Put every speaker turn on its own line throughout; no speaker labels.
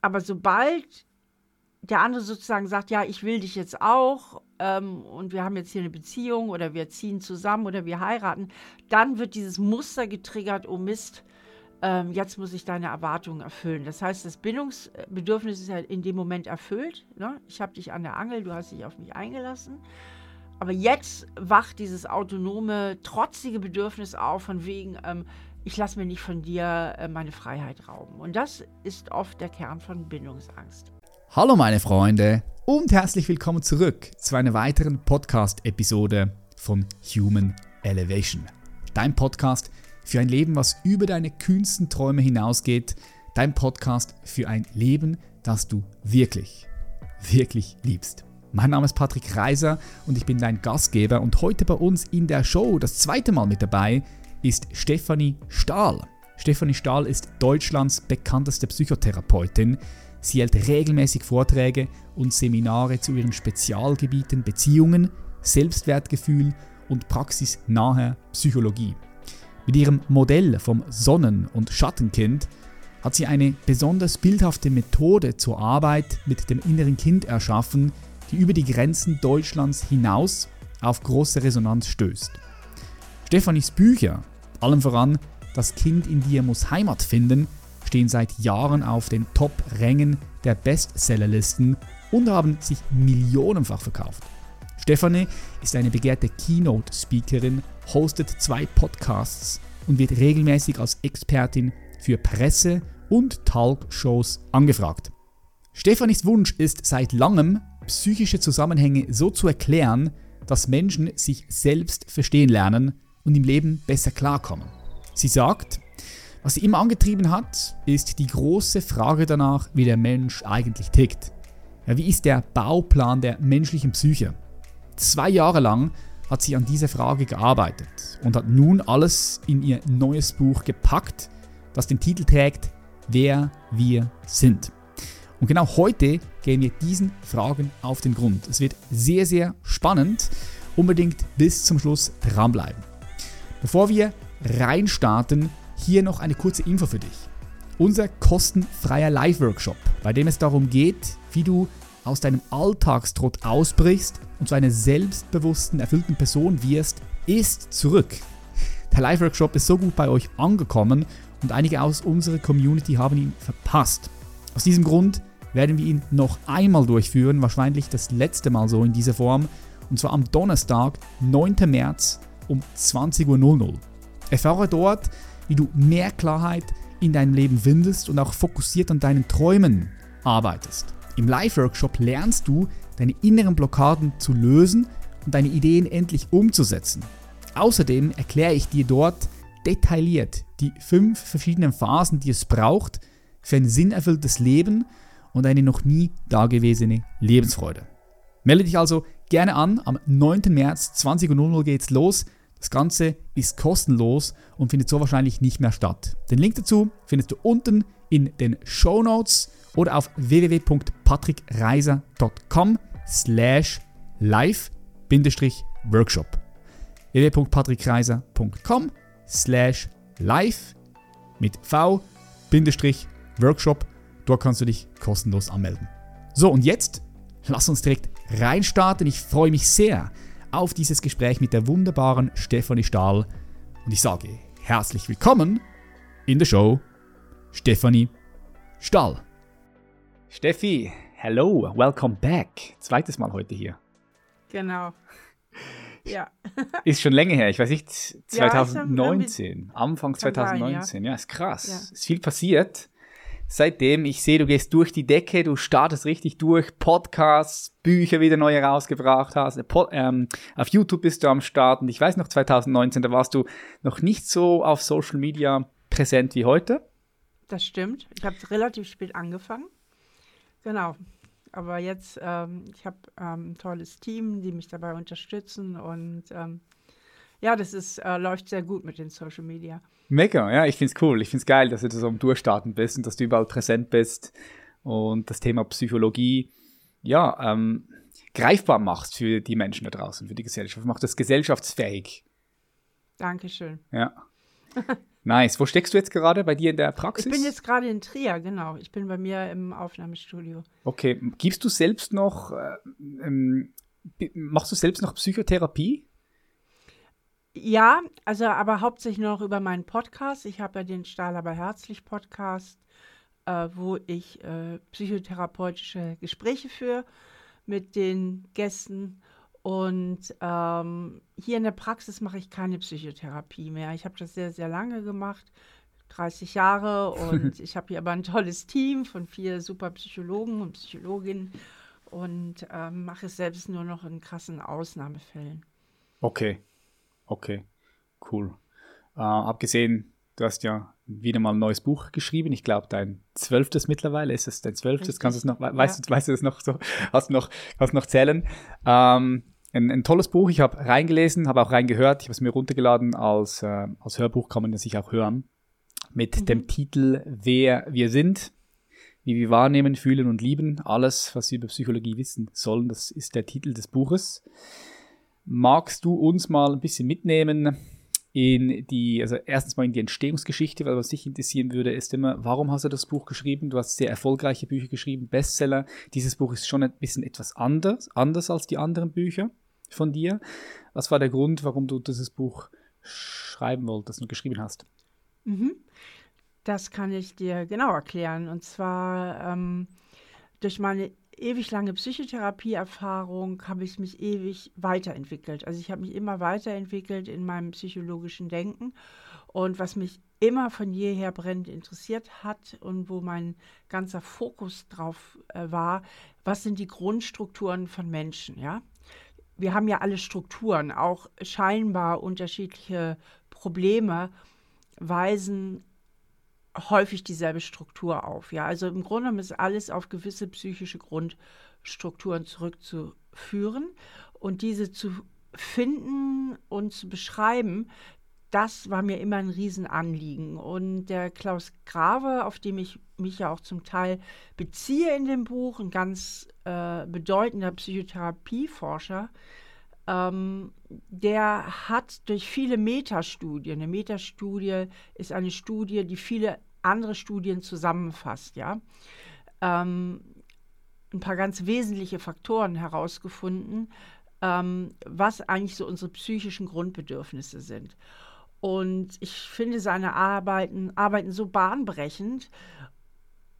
aber sobald der andere sozusagen sagt, ja, ich will dich jetzt auch ähm, und wir haben jetzt hier eine Beziehung oder wir ziehen zusammen oder wir heiraten, dann wird dieses Muster getriggert, oh Mist, ähm, jetzt muss ich deine Erwartungen erfüllen. Das heißt, das Bindungsbedürfnis ist ja in dem Moment erfüllt. Ne? Ich habe dich an der Angel, du hast dich auf mich eingelassen. Aber jetzt wacht dieses autonome, trotzige Bedürfnis auf, von wegen, ähm, ich lasse mir nicht von dir äh, meine Freiheit rauben. Und das ist oft der Kern von Bindungsangst.
Hallo meine Freunde und herzlich willkommen zurück zu einer weiteren Podcast-Episode von Human Elevation. Dein Podcast für ein Leben, was über deine kühnsten Träume hinausgeht. Dein Podcast für ein Leben, das du wirklich, wirklich liebst. Mein Name ist Patrick Reiser und ich bin dein Gastgeber und heute bei uns in der Show das zweite Mal mit dabei ist Stefanie Stahl. Stefanie Stahl ist Deutschlands bekannteste Psychotherapeutin. Sie hält regelmäßig Vorträge und Seminare zu ihren Spezialgebieten Beziehungen, Selbstwertgefühl und praxisnaher Psychologie. Mit ihrem Modell vom Sonnen- und Schattenkind hat sie eine besonders bildhafte Methode zur Arbeit mit dem inneren Kind erschaffen, die über die Grenzen Deutschlands hinaus auf große Resonanz stößt. Stefanis Bücher, allem voran Das Kind in dir muss Heimat finden, stehen seit Jahren auf den Top-Rängen der Bestsellerlisten und haben sich millionenfach verkauft. Stefanie ist eine begehrte Keynote-Speakerin, hostet zwei Podcasts und wird regelmäßig als Expertin für Presse- und Talkshows angefragt. Stefanis Wunsch ist seit langem, psychische Zusammenhänge so zu erklären, dass Menschen sich selbst verstehen lernen und im Leben besser klarkommen. Sie sagt, was sie immer angetrieben hat, ist die große Frage danach, wie der Mensch eigentlich tickt. Ja, wie ist der Bauplan der menschlichen Psyche? Zwei Jahre lang hat sie an dieser Frage gearbeitet und hat nun alles in ihr neues Buch gepackt, das den Titel trägt Wer wir sind. Und genau heute gehen wir diesen Fragen auf den Grund. Es wird sehr, sehr spannend. Unbedingt bis zum Schluss dranbleiben. Bevor wir reinstarten, hier noch eine kurze Info für dich. Unser kostenfreier Live-Workshop, bei dem es darum geht, wie du aus deinem Alltagstrott ausbrichst und zu einer selbstbewussten, erfüllten Person wirst, ist zurück. Der Live-Workshop ist so gut bei euch angekommen und einige aus unserer Community haben ihn verpasst. Aus diesem Grund werden wir ihn noch einmal durchführen, wahrscheinlich das letzte Mal so in dieser Form, und zwar am Donnerstag, 9. März um 20.00 Uhr. Erfahre dort, wie du mehr Klarheit in deinem Leben findest und auch fokussiert an deinen Träumen arbeitest. Im Live-Workshop lernst du, deine inneren Blockaden zu lösen und deine Ideen endlich umzusetzen. Außerdem erkläre ich dir dort detailliert die fünf verschiedenen Phasen, die es braucht für ein sinnerfülltes Leben und eine noch nie dagewesene Lebensfreude. Melde dich also gerne an. Am 9. März 20.00 geht's los. Das Ganze ist kostenlos und findet so wahrscheinlich nicht mehr statt. Den Link dazu findest du unten in den Show Notes oder auf www.patrickreiser.com slash live-workshop www.patrickreiser.com slash live mit v-workshop Dort kannst du dich kostenlos anmelden. So, und jetzt lass uns direkt reinstarten. Ich freue mich sehr auf dieses Gespräch mit der wunderbaren Stefanie Stahl. Und ich sage herzlich willkommen in der Show Stefanie Stahl. Steffi, hello, welcome back. Zweites Mal heute hier.
Genau. Ja.
ist schon länger her, ich weiß nicht, 2019, ja, Anfang 2019. Sein, ja. ja. ist krass. Ja. Ist viel passiert seitdem ich sehe, du gehst durch die Decke, du startest richtig durch, Podcasts, Bücher wieder neu rausgebracht hast, ähm, auf YouTube bist du am Start und ich weiß noch 2019, da warst du noch nicht so auf Social Media präsent wie heute.
Das stimmt. Ich habe relativ spät angefangen. Genau. Aber jetzt, ähm, ich habe ähm, ein tolles Team, die mich dabei unterstützen und ähm, ja, das ist, äh, läuft sehr gut mit den Social Media.
Mega, ja, ich finde es cool. Ich finde es geil, dass du so am Durchstarten bist und dass du überall präsent bist und das Thema Psychologie, ja, ähm, greifbar machst für die Menschen da draußen, für die Gesellschaft. Macht das gesellschaftsfähig.
Dankeschön.
Ja. Nice. Wo steckst du jetzt gerade bei dir in der Praxis?
Ich bin jetzt gerade in Trier, genau. Ich bin bei mir im Aufnahmestudio.
Okay. Gibst du selbst noch, äh, ähm, machst du selbst noch Psychotherapie?
Ja, also aber hauptsächlich noch über meinen Podcast. Ich habe ja den Stahl aber herzlich Podcast, äh, wo ich äh, psychotherapeutische Gespräche führe mit den Gästen. Und ähm, hier in der Praxis mache ich keine Psychotherapie mehr. Ich habe das sehr, sehr lange gemacht, 30 Jahre. Und ich habe hier aber ein tolles Team von vier super Psychologen und Psychologinnen und ähm, mache es selbst nur noch in krassen Ausnahmefällen.
Okay, okay, cool. Äh, abgesehen, du hast ja wieder mal ein neues Buch geschrieben. Ich glaube, dein zwölftes mittlerweile. Ist es dein zwölftes? Kannst du es noch, weißt, ja. du, weißt du das noch so? Hast du noch, hast du noch zählen? Ähm, ein, ein, tolles Buch. Ich habe reingelesen, habe auch reingehört. Ich habe es mir runtergeladen. Als, äh, als Hörbuch kann man das sich auch hören. Mit mhm. dem Titel Wer wir sind, wie wir wahrnehmen, fühlen und lieben. Alles, was wir über Psychologie wissen sollen. Das ist der Titel des Buches. Magst du uns mal ein bisschen mitnehmen? in die, also erstens mal in die Entstehungsgeschichte, weil was dich interessieren würde, ist immer, warum hast du das Buch geschrieben? Du hast sehr erfolgreiche Bücher geschrieben, Bestseller. Dieses Buch ist schon ein bisschen etwas anders, anders als die anderen Bücher von dir. Was war der Grund, warum du dieses Buch schreiben wolltest und geschrieben hast?
Mhm. Das kann ich dir genau erklären. Und zwar ähm, durch meine ewig lange Psychotherapieerfahrung habe ich mich ewig weiterentwickelt. Also ich habe mich immer weiterentwickelt in meinem psychologischen Denken. Und was mich immer von jeher brennend interessiert hat und wo mein ganzer Fokus drauf äh, war, was sind die Grundstrukturen von Menschen, ja? Wir haben ja alle Strukturen, auch scheinbar unterschiedliche Probleme weisen häufig dieselbe Struktur auf. Ja, also im Grunde genommen ist alles auf gewisse psychische Grundstrukturen zurückzuführen und diese zu finden und zu beschreiben, das war mir immer ein Riesenanliegen. Und der Klaus Grave, auf dem ich mich ja auch zum Teil beziehe in dem Buch, ein ganz äh, bedeutender Psychotherapieforscher, ähm, der hat durch viele Metastudien, eine Metastudie ist eine Studie, die viele andere Studien zusammenfasst, ja, ähm, ein paar ganz wesentliche Faktoren herausgefunden, ähm, was eigentlich so unsere psychischen Grundbedürfnisse sind. Und ich finde seine Arbeiten, Arbeiten so bahnbrechend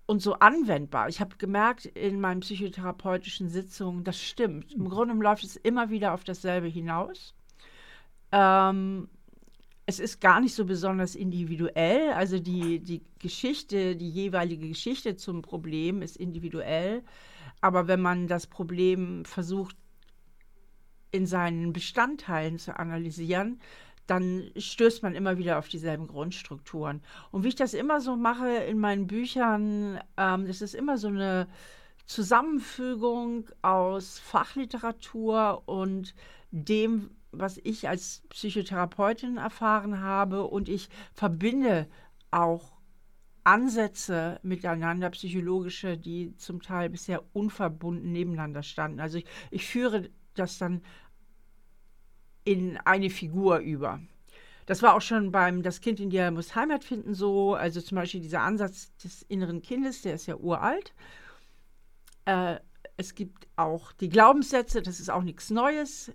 und so anwendbar. Ich habe gemerkt in meinen psychotherapeutischen Sitzungen, das stimmt. Im Grunde läuft es immer wieder auf dasselbe hinaus. Ähm, es ist gar nicht so besonders individuell. Also die, die Geschichte, die jeweilige Geschichte zum Problem ist individuell. Aber wenn man das Problem versucht, in seinen Bestandteilen zu analysieren, dann stößt man immer wieder auf dieselben Grundstrukturen. Und wie ich das immer so mache in meinen Büchern, ähm, das ist immer so eine Zusammenfügung aus Fachliteratur und dem, was ich als Psychotherapeutin erfahren habe und ich verbinde auch Ansätze miteinander, psychologische, die zum Teil bisher unverbunden nebeneinander standen. Also ich, ich führe das dann in eine Figur über. Das war auch schon beim Das Kind in dir muss Heimat finden so. Also zum Beispiel dieser Ansatz des inneren Kindes, der ist ja uralt. Äh, es gibt auch die Glaubenssätze, das ist auch nichts Neues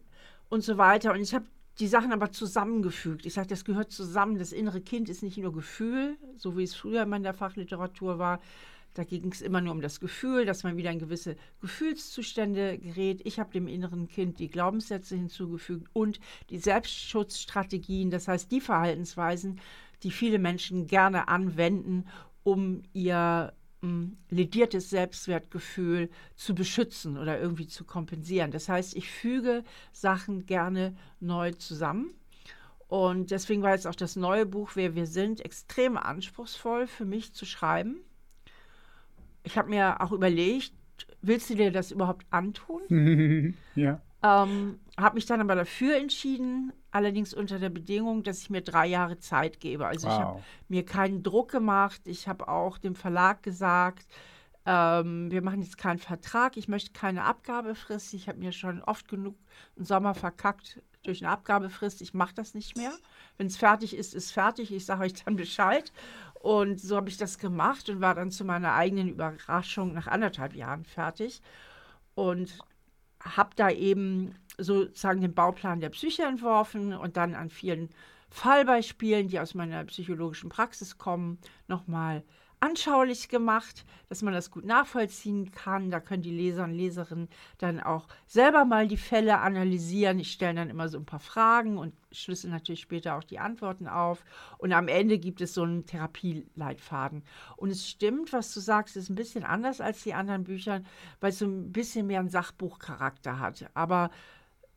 und so weiter. Und ich habe die Sachen aber zusammengefügt. Ich sage, das gehört zusammen. Das innere Kind ist nicht nur Gefühl, so wie es früher in der Fachliteratur war. Da ging es immer nur um das Gefühl, dass man wieder in gewisse Gefühlszustände gerät. Ich habe dem inneren Kind die Glaubenssätze hinzugefügt und die Selbstschutzstrategien, das heißt die Verhaltensweisen, die viele Menschen gerne anwenden, um ihr lediertes Selbstwertgefühl zu beschützen oder irgendwie zu kompensieren. Das heißt, ich füge Sachen gerne neu zusammen. Und deswegen war jetzt auch das neue Buch, Wer wir sind, extrem anspruchsvoll für mich zu schreiben. Ich habe mir auch überlegt, willst du dir das überhaupt antun?
ja.
Ähm, habe mich dann aber dafür entschieden, allerdings unter der Bedingung, dass ich mir drei Jahre Zeit gebe. Also wow. ich habe mir keinen Druck gemacht. Ich habe auch dem Verlag gesagt, ähm, wir machen jetzt keinen Vertrag. Ich möchte keine Abgabefrist. Ich habe mir schon oft genug im Sommer verkackt, durch eine Abgabefrist, ich mache das nicht mehr. Wenn es fertig ist, ist fertig. Ich sage euch dann Bescheid. Und so habe ich das gemacht und war dann zu meiner eigenen Überraschung nach anderthalb Jahren fertig. Und habe da eben sozusagen den Bauplan der Psyche entworfen und dann an vielen Fallbeispielen, die aus meiner psychologischen Praxis kommen, nochmal anschaulich gemacht, dass man das gut nachvollziehen kann. Da können die Leser und Leserinnen dann auch selber mal die Fälle analysieren. Ich stelle dann immer so ein paar Fragen und schlüssel natürlich später auch die Antworten auf. Und am Ende gibt es so einen Therapieleitfaden. Und es stimmt, was du sagst, ist ein bisschen anders als die anderen Bücher, weil es so ein bisschen mehr einen Sachbuchcharakter hat. Aber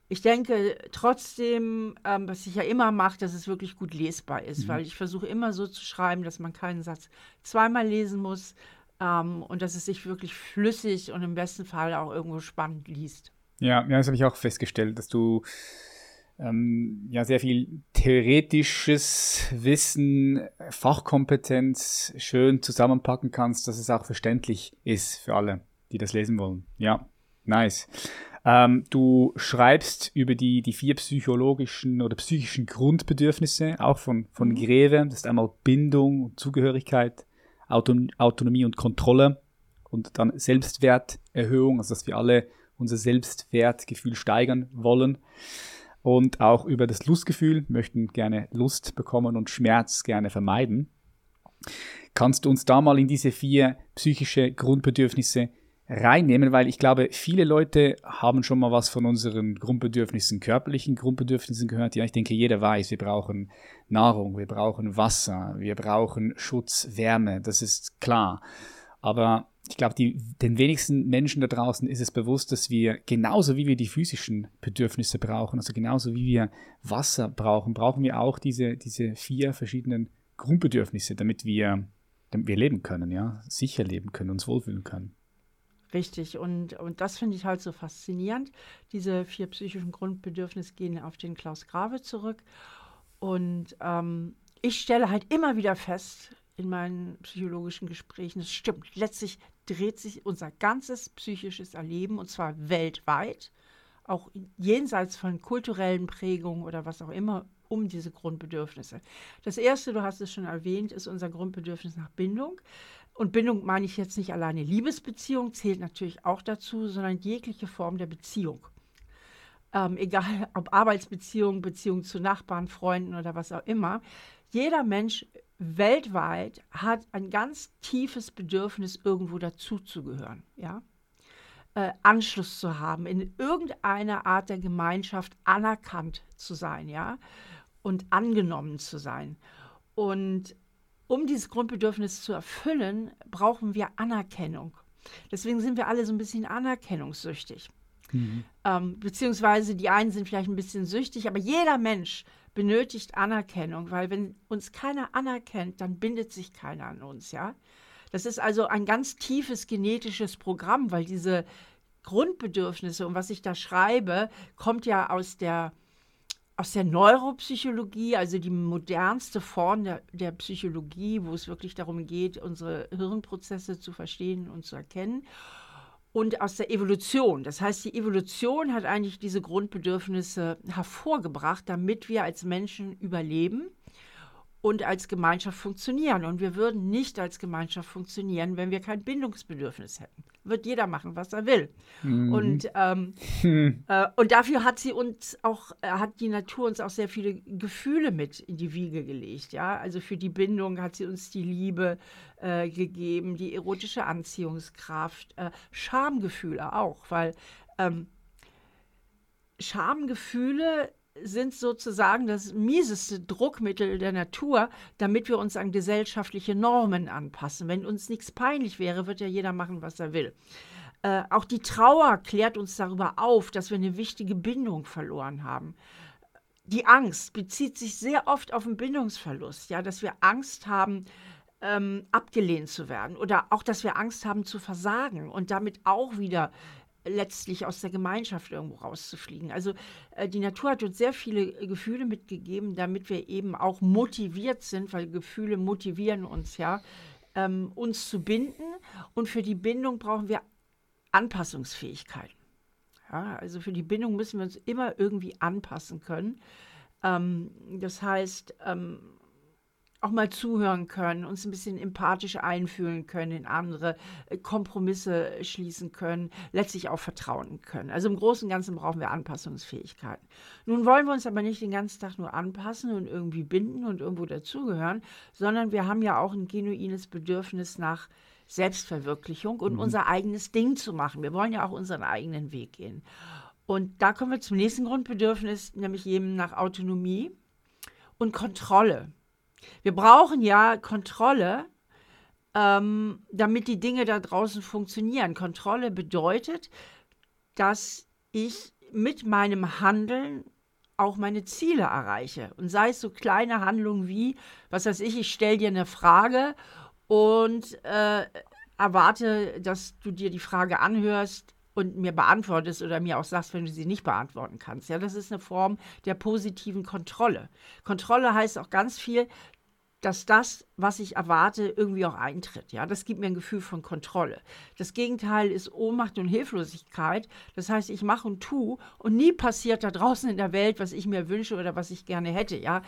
ich denke trotzdem, ähm, was ich ja immer mache, dass es wirklich gut lesbar ist, mhm. weil ich versuche immer so zu schreiben, dass man keinen Satz zweimal lesen muss ähm, und dass es sich wirklich flüssig und im besten Fall auch irgendwo spannend liest.
Ja, ja das habe ich auch festgestellt, dass du ähm, ja sehr viel theoretisches Wissen, Fachkompetenz schön zusammenpacken kannst, dass es auch verständlich ist für alle, die das lesen wollen. Ja, nice. Ähm, du schreibst über die, die vier psychologischen oder psychischen Grundbedürfnisse, auch von, von mhm. Greve. Das ist einmal Bindung, Zugehörigkeit, Auton Autonomie und Kontrolle und dann Selbstwerterhöhung, also dass wir alle unser Selbstwertgefühl steigern wollen. Und auch über das Lustgefühl, möchten gerne Lust bekommen und Schmerz gerne vermeiden. Kannst du uns da mal in diese vier psychische Grundbedürfnisse reinnehmen, weil ich glaube, viele Leute haben schon mal was von unseren Grundbedürfnissen, körperlichen Grundbedürfnissen gehört. Ja, ich denke, jeder weiß, wir brauchen Nahrung, wir brauchen Wasser, wir brauchen Schutz, Wärme, das ist klar. Aber ich glaube, den wenigsten Menschen da draußen ist es bewusst, dass wir genauso wie wir die physischen Bedürfnisse brauchen, also genauso wie wir Wasser brauchen, brauchen wir auch diese, diese vier verschiedenen Grundbedürfnisse, damit wir, damit wir leben können, ja, sicher leben können, uns wohlfühlen können.
Richtig, und, und das finde ich halt so faszinierend. Diese vier psychischen Grundbedürfnisse gehen auf den Klaus Grave zurück. Und ähm, ich stelle halt immer wieder fest in meinen psychologischen Gesprächen, es stimmt, letztlich dreht sich unser ganzes psychisches Erleben, und zwar weltweit, auch jenseits von kulturellen Prägungen oder was auch immer, um diese Grundbedürfnisse. Das erste, du hast es schon erwähnt, ist unser Grundbedürfnis nach Bindung. Und Bindung meine ich jetzt nicht alleine Liebesbeziehung, zählt natürlich auch dazu, sondern jegliche Form der Beziehung. Ähm, egal ob Arbeitsbeziehung, Beziehung zu Nachbarn, Freunden oder was auch immer. Jeder Mensch weltweit hat ein ganz tiefes Bedürfnis, irgendwo dazuzugehören. Ja? Äh, Anschluss zu haben, in irgendeiner Art der Gemeinschaft anerkannt zu sein, ja, und angenommen zu sein. Und um dieses Grundbedürfnis zu erfüllen, brauchen wir Anerkennung. Deswegen sind wir alle so ein bisschen anerkennungssüchtig. Mhm. Ähm, beziehungsweise die einen sind vielleicht ein bisschen süchtig, aber jeder Mensch benötigt Anerkennung, weil wenn uns keiner anerkennt, dann bindet sich keiner an uns, ja. Das ist also ein ganz tiefes genetisches Programm, weil diese Grundbedürfnisse und was ich da schreibe, kommt ja aus der aus der Neuropsychologie, also die modernste Form der, der, Psychologie, wo es wirklich darum geht, unsere Hirnprozesse zu verstehen und zu erkennen. Und aus der Evolution. Das heißt, die Evolution hat eigentlich diese Grundbedürfnisse hervorgebracht, damit wir als Menschen überleben und als Gemeinschaft funktionieren. Und wir würden nicht als Gemeinschaft funktionieren, wenn wir kein Bindungsbedürfnis hätten. Wird jeder machen, was er will. Mhm. Und, ähm, hm. äh, und dafür hat sie uns auch, äh, hat die Natur uns auch sehr viele Gefühle mit in die Wiege gelegt. Ja? Also für die Bindung hat sie uns die Liebe äh, gegeben, die erotische Anziehungskraft, äh, Schamgefühle auch, weil ähm, Schamgefühle sind sozusagen das mieseste Druckmittel der Natur, damit wir uns an gesellschaftliche Normen anpassen. Wenn uns nichts peinlich wäre, wird ja jeder machen, was er will. Äh, auch die Trauer klärt uns darüber auf, dass wir eine wichtige Bindung verloren haben. Die Angst bezieht sich sehr oft auf einen Bindungsverlust, ja, dass wir Angst haben, ähm, abgelehnt zu werden oder auch, dass wir Angst haben zu versagen und damit auch wieder letztlich aus der Gemeinschaft irgendwo rauszufliegen. Also äh, die Natur hat uns sehr viele äh, Gefühle mitgegeben, damit wir eben auch motiviert sind, weil Gefühle motivieren uns ja, ähm, uns zu binden. Und für die Bindung brauchen wir Anpassungsfähigkeit. Ja, also für die Bindung müssen wir uns immer irgendwie anpassen können. Ähm, das heißt, ähm, auch mal zuhören können, uns ein bisschen empathisch einfühlen können in andere, äh, Kompromisse schließen können, letztlich auch vertrauen können. Also im Großen und Ganzen brauchen wir Anpassungsfähigkeiten. Nun wollen wir uns aber nicht den ganzen Tag nur anpassen und irgendwie binden und irgendwo dazugehören, sondern wir haben ja auch ein genuines Bedürfnis nach Selbstverwirklichung und mhm. unser eigenes Ding zu machen. Wir wollen ja auch unseren eigenen Weg gehen. Und da kommen wir zum nächsten Grundbedürfnis, nämlich eben nach Autonomie und Kontrolle. Wir brauchen ja Kontrolle, ähm, damit die Dinge da draußen funktionieren. Kontrolle bedeutet, dass ich mit meinem Handeln auch meine Ziele erreiche. Und sei es so kleine Handlungen wie, was weiß ich, ich stelle dir eine Frage und äh, erwarte, dass du dir die Frage anhörst und mir beantwortest oder mir auch sagst, wenn du sie nicht beantworten kannst. Ja, das ist eine Form der positiven Kontrolle. Kontrolle heißt auch ganz viel, dass das, was ich erwarte, irgendwie auch eintritt. Ja, das gibt mir ein Gefühl von Kontrolle. Das Gegenteil ist Ohnmacht und Hilflosigkeit. Das heißt, ich mache und tue und nie passiert da draußen in der Welt, was ich mir wünsche oder was ich gerne hätte. Ja,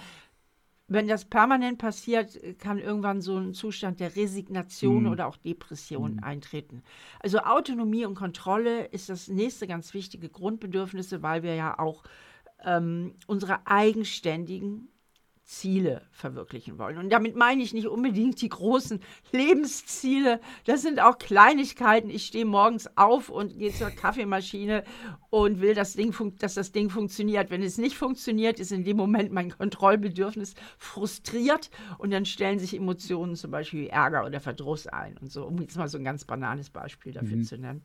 wenn das permanent passiert, kann irgendwann so ein Zustand der Resignation mhm. oder auch Depression mhm. eintreten. Also Autonomie und Kontrolle ist das nächste ganz wichtige Grundbedürfnisse, weil wir ja auch ähm, unsere eigenständigen Ziele verwirklichen wollen. Und damit meine ich nicht unbedingt die großen Lebensziele. Das sind auch Kleinigkeiten. Ich stehe morgens auf und gehe zur Kaffeemaschine und will, das Ding dass das Ding funktioniert. Wenn es nicht funktioniert, ist in dem Moment mein Kontrollbedürfnis frustriert und dann stellen sich Emotionen, zum Beispiel Ärger oder Verdruss ein und so, um jetzt mal so ein ganz banales Beispiel dafür mhm. zu nennen.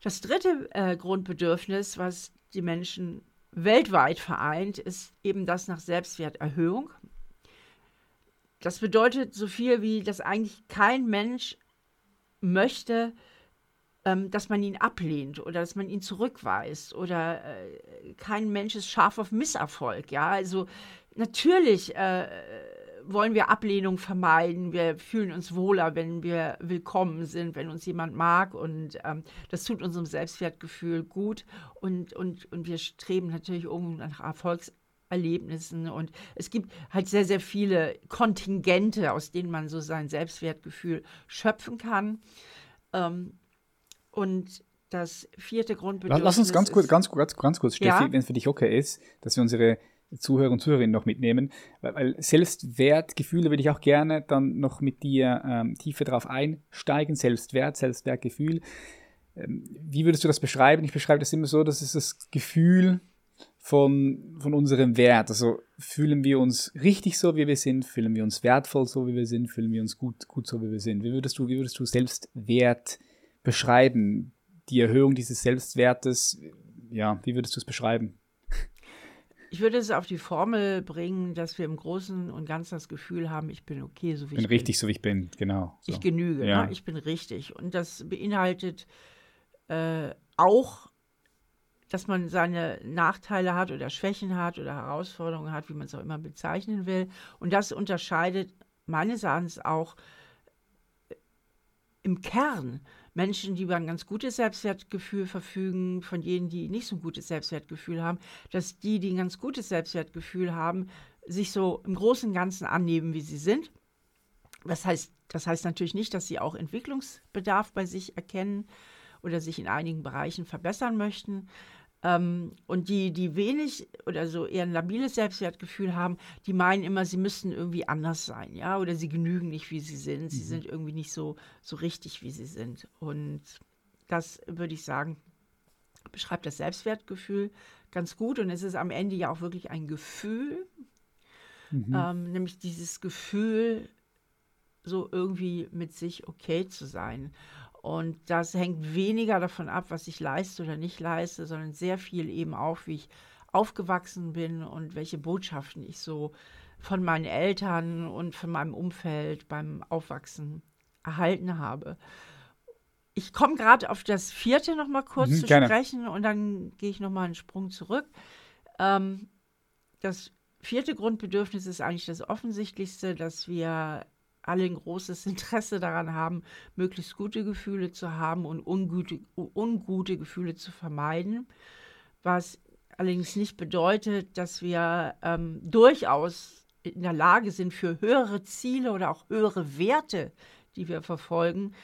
Das dritte äh, Grundbedürfnis, was die Menschen weltweit vereint, ist eben das nach Selbstwerterhöhung. Das bedeutet so viel wie, dass eigentlich kein Mensch möchte, ähm, dass man ihn ablehnt oder dass man ihn zurückweist oder äh, kein Mensch ist scharf auf Misserfolg. Ja, also natürlich äh, wollen wir Ablehnung vermeiden. Wir fühlen uns wohler, wenn wir willkommen sind, wenn uns jemand mag. Und ähm, das tut unserem Selbstwertgefühl gut. Und, und, und wir streben natürlich um nach Erfolgserlebnissen. Und es gibt halt sehr, sehr viele Kontingente, aus denen man so sein Selbstwertgefühl schöpfen kann. Ähm, und das vierte Grundbedürfnis.
Lass uns ganz kurz, ganz, ganz, ganz kurz, Steffi, ja? wenn es für dich okay ist, dass wir unsere Zuhörer und Zuhörerinnen noch mitnehmen, weil, weil Selbstwertgefühle würde ich auch gerne dann noch mit dir ähm, tiefer drauf einsteigen. Selbstwert, Selbstwertgefühl. Ähm, wie würdest du das beschreiben? Ich beschreibe das immer so, dass es das Gefühl von, von unserem Wert. Also fühlen wir uns richtig so, wie wir sind, fühlen wir uns wertvoll so, wie wir sind, fühlen wir uns gut, gut so, wie wir sind. Wie würdest du, wie würdest du Selbstwert beschreiben? Die Erhöhung dieses Selbstwertes, ja, wie würdest du es beschreiben?
Ich würde es auf die Formel bringen, dass wir im Großen und Ganzen das Gefühl haben, ich bin okay, so wie bin ich bin.
richtig, so wie ich bin, genau.
So. Ich genüge, ja. ne? ich bin richtig. Und das beinhaltet äh, auch, dass man seine Nachteile hat oder Schwächen hat oder Herausforderungen hat, wie man es auch immer bezeichnen will. Und das unterscheidet meines Erachtens auch im Kern Menschen, die über ein ganz gutes Selbstwertgefühl verfügen, von jenen, die nicht so ein gutes Selbstwertgefühl haben, dass die, die ein ganz gutes Selbstwertgefühl haben, sich so im Großen und Ganzen annehmen, wie sie sind. Das heißt, das heißt natürlich nicht, dass sie auch Entwicklungsbedarf bei sich erkennen oder sich in einigen Bereichen verbessern möchten. Ähm, und die, die wenig oder so eher ein labiles Selbstwertgefühl haben, die meinen immer, sie müssten irgendwie anders sein, ja, oder sie genügen nicht, wie sie sind. Sie mhm. sind irgendwie nicht so, so richtig, wie sie sind. Und das würde ich sagen, beschreibt das Selbstwertgefühl ganz gut. Und es ist am Ende ja auch wirklich ein Gefühl, mhm. ähm, nämlich dieses Gefühl, so irgendwie mit sich okay zu sein. Und das hängt weniger davon ab, was ich leiste oder nicht leiste, sondern sehr viel eben auch, wie ich aufgewachsen bin und welche Botschaften ich so von meinen Eltern und von meinem Umfeld beim Aufwachsen erhalten habe. Ich komme gerade auf das vierte noch mal kurz mhm, zu gerne. sprechen und dann gehe ich noch mal einen Sprung zurück. Ähm, das vierte Grundbedürfnis ist eigentlich das offensichtlichste, dass wir alle ein großes Interesse daran haben, möglichst gute Gefühle zu haben und ungute, ungute Gefühle zu vermeiden, was allerdings nicht bedeutet, dass wir ähm, durchaus in der Lage sind, für höhere Ziele oder auch höhere Werte, die wir verfolgen,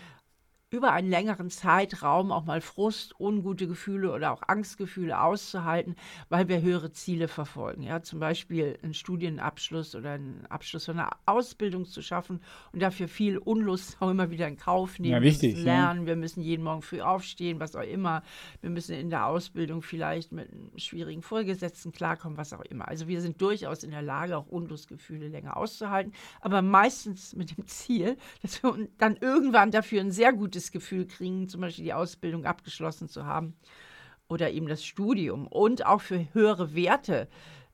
über einen längeren Zeitraum auch mal Frust, ungute Gefühle oder auch Angstgefühle auszuhalten, weil wir höhere Ziele verfolgen. Ja, zum Beispiel einen Studienabschluss oder einen Abschluss von einer Ausbildung zu schaffen und dafür viel Unlust auch immer wieder in Kauf nehmen.
Ja, wichtig.
Wir lernen, ja. wir müssen jeden Morgen früh aufstehen, was auch immer. Wir müssen in der Ausbildung vielleicht mit schwierigen Vorgesetzten klarkommen, was auch immer. Also wir sind durchaus in der Lage, auch Unlustgefühle länger auszuhalten, aber meistens mit dem Ziel, dass wir dann irgendwann dafür ein sehr gutes gutes Gefühl kriegen, zum Beispiel die Ausbildung abgeschlossen zu haben oder eben das Studium und auch für höhere Werte,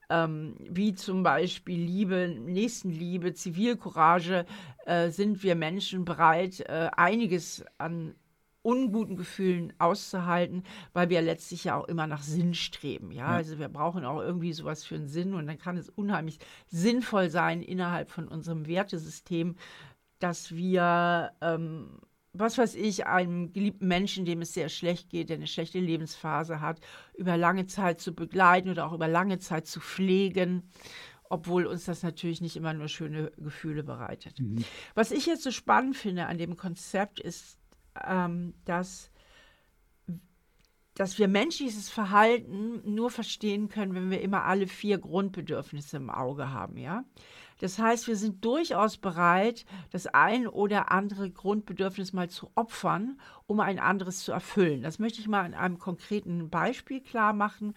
ähm, wie zum Beispiel Liebe, Nächstenliebe, Zivilcourage, äh, sind wir Menschen bereit, äh, einiges an unguten Gefühlen auszuhalten, weil wir letztlich ja auch immer nach Sinn streben. Ja? ja? also wir brauchen auch irgendwie sowas für einen Sinn und dann kann es unheimlich sinnvoll sein innerhalb von unserem Wertesystem, dass wir ähm, was weiß ich, einem geliebten Menschen, dem es sehr schlecht geht, der eine schlechte Lebensphase hat, über lange Zeit zu begleiten oder auch über lange Zeit zu pflegen, obwohl uns das natürlich nicht immer nur schöne Gefühle bereitet. Mhm. Was ich jetzt so spannend finde an dem Konzept ist, ähm, dass, dass wir menschliches Verhalten nur verstehen können, wenn wir immer alle vier Grundbedürfnisse im Auge haben, ja. Das heißt, wir sind durchaus bereit, das ein oder andere Grundbedürfnis mal zu opfern, um ein anderes zu erfüllen. Das möchte ich mal in einem konkreten Beispiel klar machen,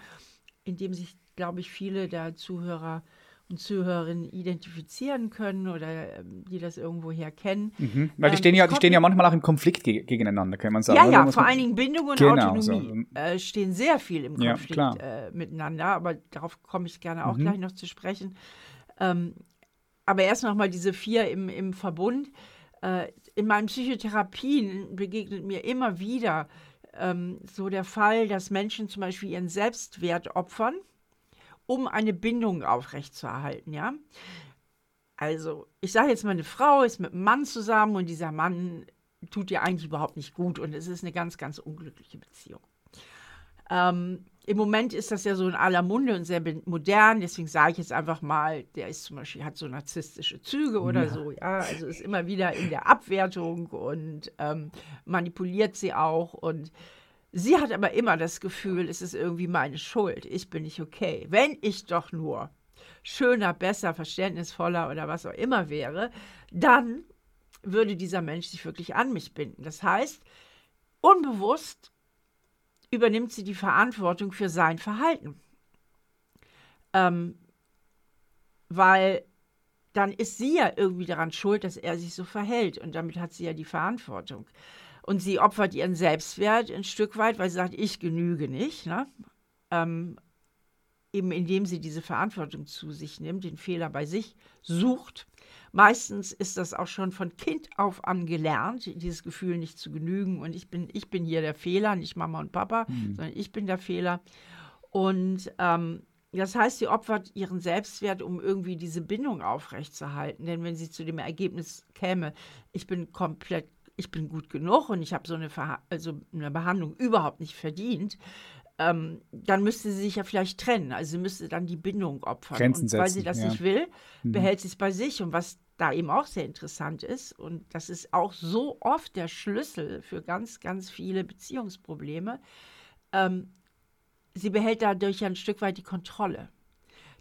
in dem sich, glaube ich, viele der Zuhörer und Zuhörerinnen identifizieren können oder ähm, die das irgendwoher kennen.
Mhm. Weil die, ähm, stehen ja, die stehen ja manchmal auch im Konflikt ge gegeneinander, kann man sagen.
Ja, ja, vor allen Dingen Bindung und genau, Autonomie so. äh, stehen sehr viel im Konflikt ja, äh, miteinander, aber darauf komme ich gerne auch mhm. gleich noch zu sprechen. Ähm, aber erst noch mal diese vier im, im Verbund. Äh, in meinen Psychotherapien begegnet mir immer wieder ähm, so der Fall, dass Menschen zum Beispiel ihren Selbstwert opfern, um eine Bindung aufrechtzuerhalten. Ja? Also, ich sage jetzt mal, eine Frau ist mit einem Mann zusammen und dieser Mann tut ihr eigentlich überhaupt nicht gut und es ist eine ganz, ganz unglückliche Beziehung. Ähm, Im Moment ist das ja so in aller Munde und sehr modern, deswegen sage ich jetzt einfach mal, der ist zum Beispiel, hat so narzisstische Züge oder ja. so, ja, also ist immer wieder in der Abwertung und ähm, manipuliert sie auch und sie hat aber immer das Gefühl, es ist irgendwie meine Schuld, ich bin nicht okay. Wenn ich doch nur schöner, besser, verständnisvoller oder was auch immer wäre, dann würde dieser Mensch sich wirklich an mich binden. Das heißt, unbewusst übernimmt sie die Verantwortung für sein Verhalten. Ähm, weil dann ist sie ja irgendwie daran schuld, dass er sich so verhält. Und damit hat sie ja die Verantwortung. Und sie opfert ihren Selbstwert ein Stück weit, weil sie sagt, ich genüge nicht. Ne? Ähm, eben indem sie diese Verantwortung zu sich nimmt, den Fehler bei sich sucht. Meistens ist das auch schon von Kind auf an gelernt, dieses Gefühl nicht zu genügen. Und ich bin, ich bin hier der Fehler, nicht Mama und Papa, mhm. sondern ich bin der Fehler. Und ähm, das heißt, sie opfert ihren Selbstwert, um irgendwie diese Bindung aufrechtzuerhalten. Denn wenn sie zu dem Ergebnis käme, ich bin komplett, ich bin gut genug und ich habe so eine, also eine Behandlung überhaupt nicht verdient, ähm, dann müsste sie sich ja vielleicht trennen. Also sie müsste dann die Bindung opfern.
Grenzen und
weil sie das
ja.
nicht will, mhm. behält sie es bei sich. Und was da eben auch sehr interessant ist, und das ist auch so oft der Schlüssel für ganz, ganz viele Beziehungsprobleme, ähm, sie behält dadurch ja ein Stück weit die Kontrolle.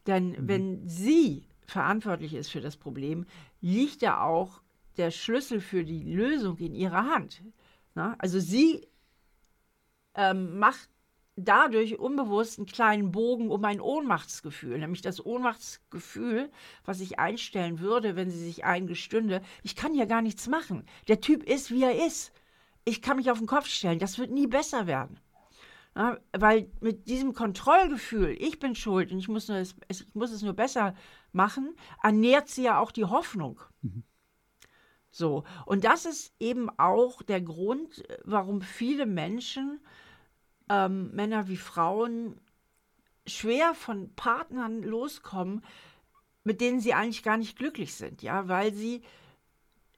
Denn mhm. wenn sie verantwortlich ist für das Problem, liegt ja auch der Schlüssel für die Lösung in ihrer Hand. Na? Also sie ähm, macht dadurch unbewusst einen kleinen Bogen um ein Ohnmachtsgefühl, nämlich das Ohnmachtsgefühl, was ich einstellen würde, wenn sie sich eingestünde, ich kann ja gar nichts machen. Der Typ ist, wie er ist. Ich kann mich auf den Kopf stellen. Das wird nie besser werden. Ja, weil mit diesem Kontrollgefühl, ich bin schuld und ich muss, nur, ich muss es nur besser machen, ernährt sie ja auch die Hoffnung. Mhm. So, und das ist eben auch der Grund, warum viele Menschen ähm, Männer wie Frauen schwer von Partnern loskommen, mit denen sie eigentlich gar nicht glücklich sind, ja, weil sie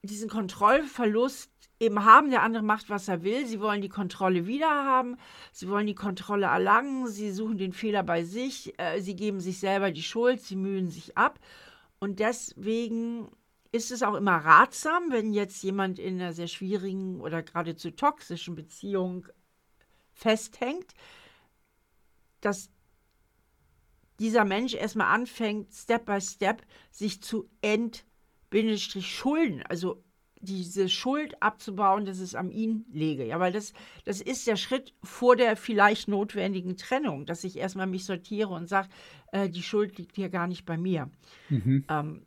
diesen Kontrollverlust eben haben, der andere macht, was er will. Sie wollen die Kontrolle wieder haben, sie wollen die Kontrolle erlangen, sie suchen den Fehler bei sich, äh, sie geben sich selber die Schuld, sie mühen sich ab. Und deswegen ist es auch immer ratsam, wenn jetzt jemand in einer sehr schwierigen oder geradezu toxischen Beziehung festhängt, dass dieser Mensch erstmal anfängt, Step by Step sich zu entschulden, also diese Schuld abzubauen, dass es an ihn lege. Ja, weil das, das ist der Schritt vor der vielleicht notwendigen Trennung, dass ich erstmal mich sortiere und sage, äh, die Schuld liegt hier gar nicht bei mir. Mhm. Ähm,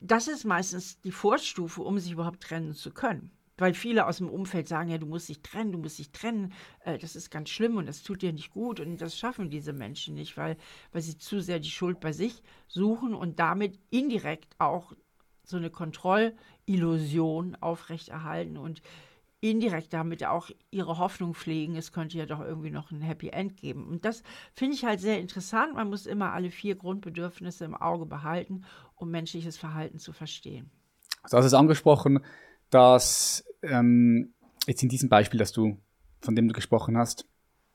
das ist meistens die Vorstufe, um sich überhaupt trennen zu können. Weil viele aus dem Umfeld sagen, ja, du musst dich trennen, du musst dich trennen, äh, das ist ganz schlimm und das tut dir nicht gut. Und das schaffen diese Menschen nicht, weil, weil sie zu sehr die Schuld bei sich suchen und damit indirekt auch so eine Kontrollillusion aufrechterhalten und indirekt damit auch ihre Hoffnung pflegen, es könnte ja doch irgendwie noch ein Happy End geben. Und das finde ich halt sehr interessant. Man muss immer alle vier Grundbedürfnisse im Auge behalten, um menschliches Verhalten zu verstehen.
Also hast es angesprochen, dass ähm, jetzt in diesem Beispiel, dass du, von dem du gesprochen hast,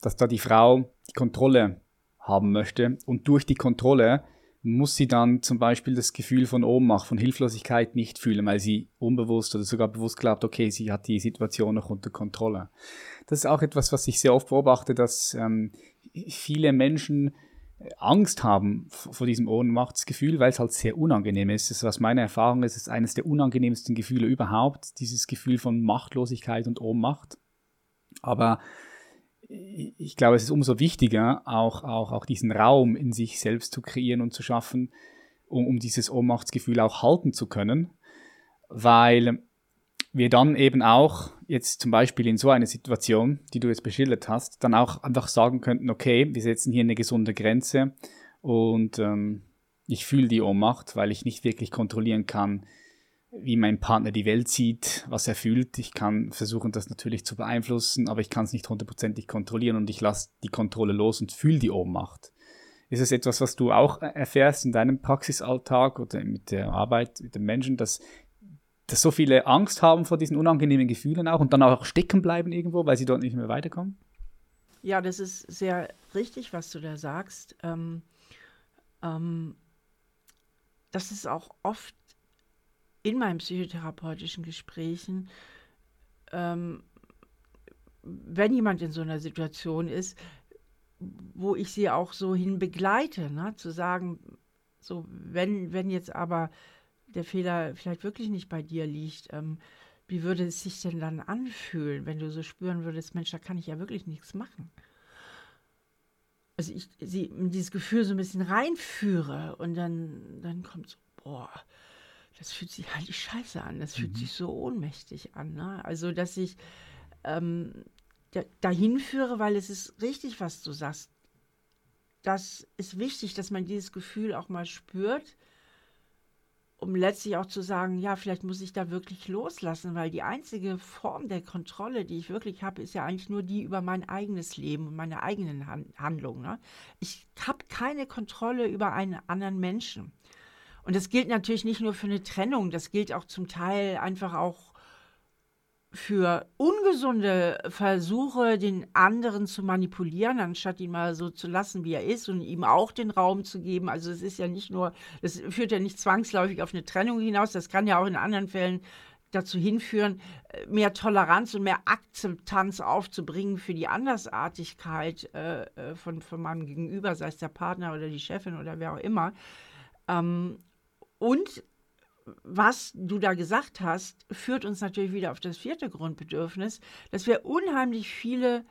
dass da die Frau die Kontrolle haben möchte und durch die Kontrolle muss sie dann zum Beispiel das Gefühl von Ohnmacht, von Hilflosigkeit nicht fühlen, weil sie unbewusst oder sogar bewusst glaubt, okay, sie hat die Situation noch unter Kontrolle. Das ist auch etwas, was ich sehr oft beobachte, dass ähm, viele Menschen Angst haben vor diesem Ohnmachtsgefühl, weil es halt sehr unangenehm ist. Das ist, was meine Erfahrung ist, ist eines der unangenehmsten Gefühle überhaupt, dieses Gefühl von Machtlosigkeit und Ohnmacht. Aber ich glaube, es ist umso wichtiger, auch, auch, auch diesen Raum in sich selbst zu kreieren und zu schaffen, um, um dieses Ohnmachtsgefühl auch halten zu können, weil wir dann eben auch jetzt zum Beispiel in so einer Situation, die du jetzt beschildert hast, dann auch einfach sagen könnten, okay, wir setzen hier eine gesunde Grenze und ähm, ich fühle die Ohnmacht, weil ich nicht wirklich kontrollieren kann, wie mein Partner die Welt sieht, was er fühlt. Ich kann versuchen, das natürlich zu beeinflussen, aber ich kann es nicht hundertprozentig kontrollieren und ich lasse die Kontrolle los und fühle die Ohnmacht. Ist es etwas, was du auch erfährst in deinem Praxisalltag oder mit der Arbeit mit den Menschen, dass, dass so viele Angst haben vor diesen unangenehmen Gefühlen auch und dann auch stecken bleiben irgendwo, weil sie dort nicht mehr weiterkommen?
Ja, das ist sehr richtig, was du da sagst. Ähm, ähm, das ist auch oft in meinen psychotherapeutischen Gesprächen, ähm, wenn jemand in so einer Situation ist, wo ich sie auch so hin begleite, ne? zu sagen, so, wenn, wenn jetzt aber der Fehler vielleicht wirklich nicht bei dir liegt, ähm, wie würde es sich denn dann anfühlen, wenn du so spüren würdest, Mensch, da kann ich ja wirklich nichts machen. Also ich sie dieses Gefühl so ein bisschen reinführe und dann, dann kommt so, boah, das fühlt sich halt scheiße an, das fühlt mhm. sich so ohnmächtig an. Ne? Also, dass ich ähm, da, dahin führe, weil es ist richtig, was du sagst. Das ist wichtig, dass man dieses Gefühl auch mal spürt, um letztlich auch zu sagen, ja, vielleicht muss ich da wirklich loslassen, weil die einzige Form der Kontrolle, die ich wirklich habe, ist ja eigentlich nur die über mein eigenes Leben und meine eigenen Han Handlungen. Ne? Ich habe keine Kontrolle über einen anderen Menschen. Und das gilt natürlich nicht nur für eine Trennung, das gilt auch zum Teil einfach auch für ungesunde Versuche, den anderen zu manipulieren, anstatt ihn mal so zu lassen, wie er ist und ihm auch den Raum zu geben. Also es ist ja nicht nur, das führt ja nicht zwangsläufig auf eine Trennung hinaus, das kann ja auch in anderen Fällen dazu hinführen, mehr Toleranz und mehr Akzeptanz aufzubringen für die Andersartigkeit äh, äh von, von meinem Gegenüber, sei es der Partner oder die Chefin oder wer auch immer. Ähm, und was du da gesagt hast, führt uns natürlich wieder auf das vierte Grundbedürfnis, dass wir unheimlich viele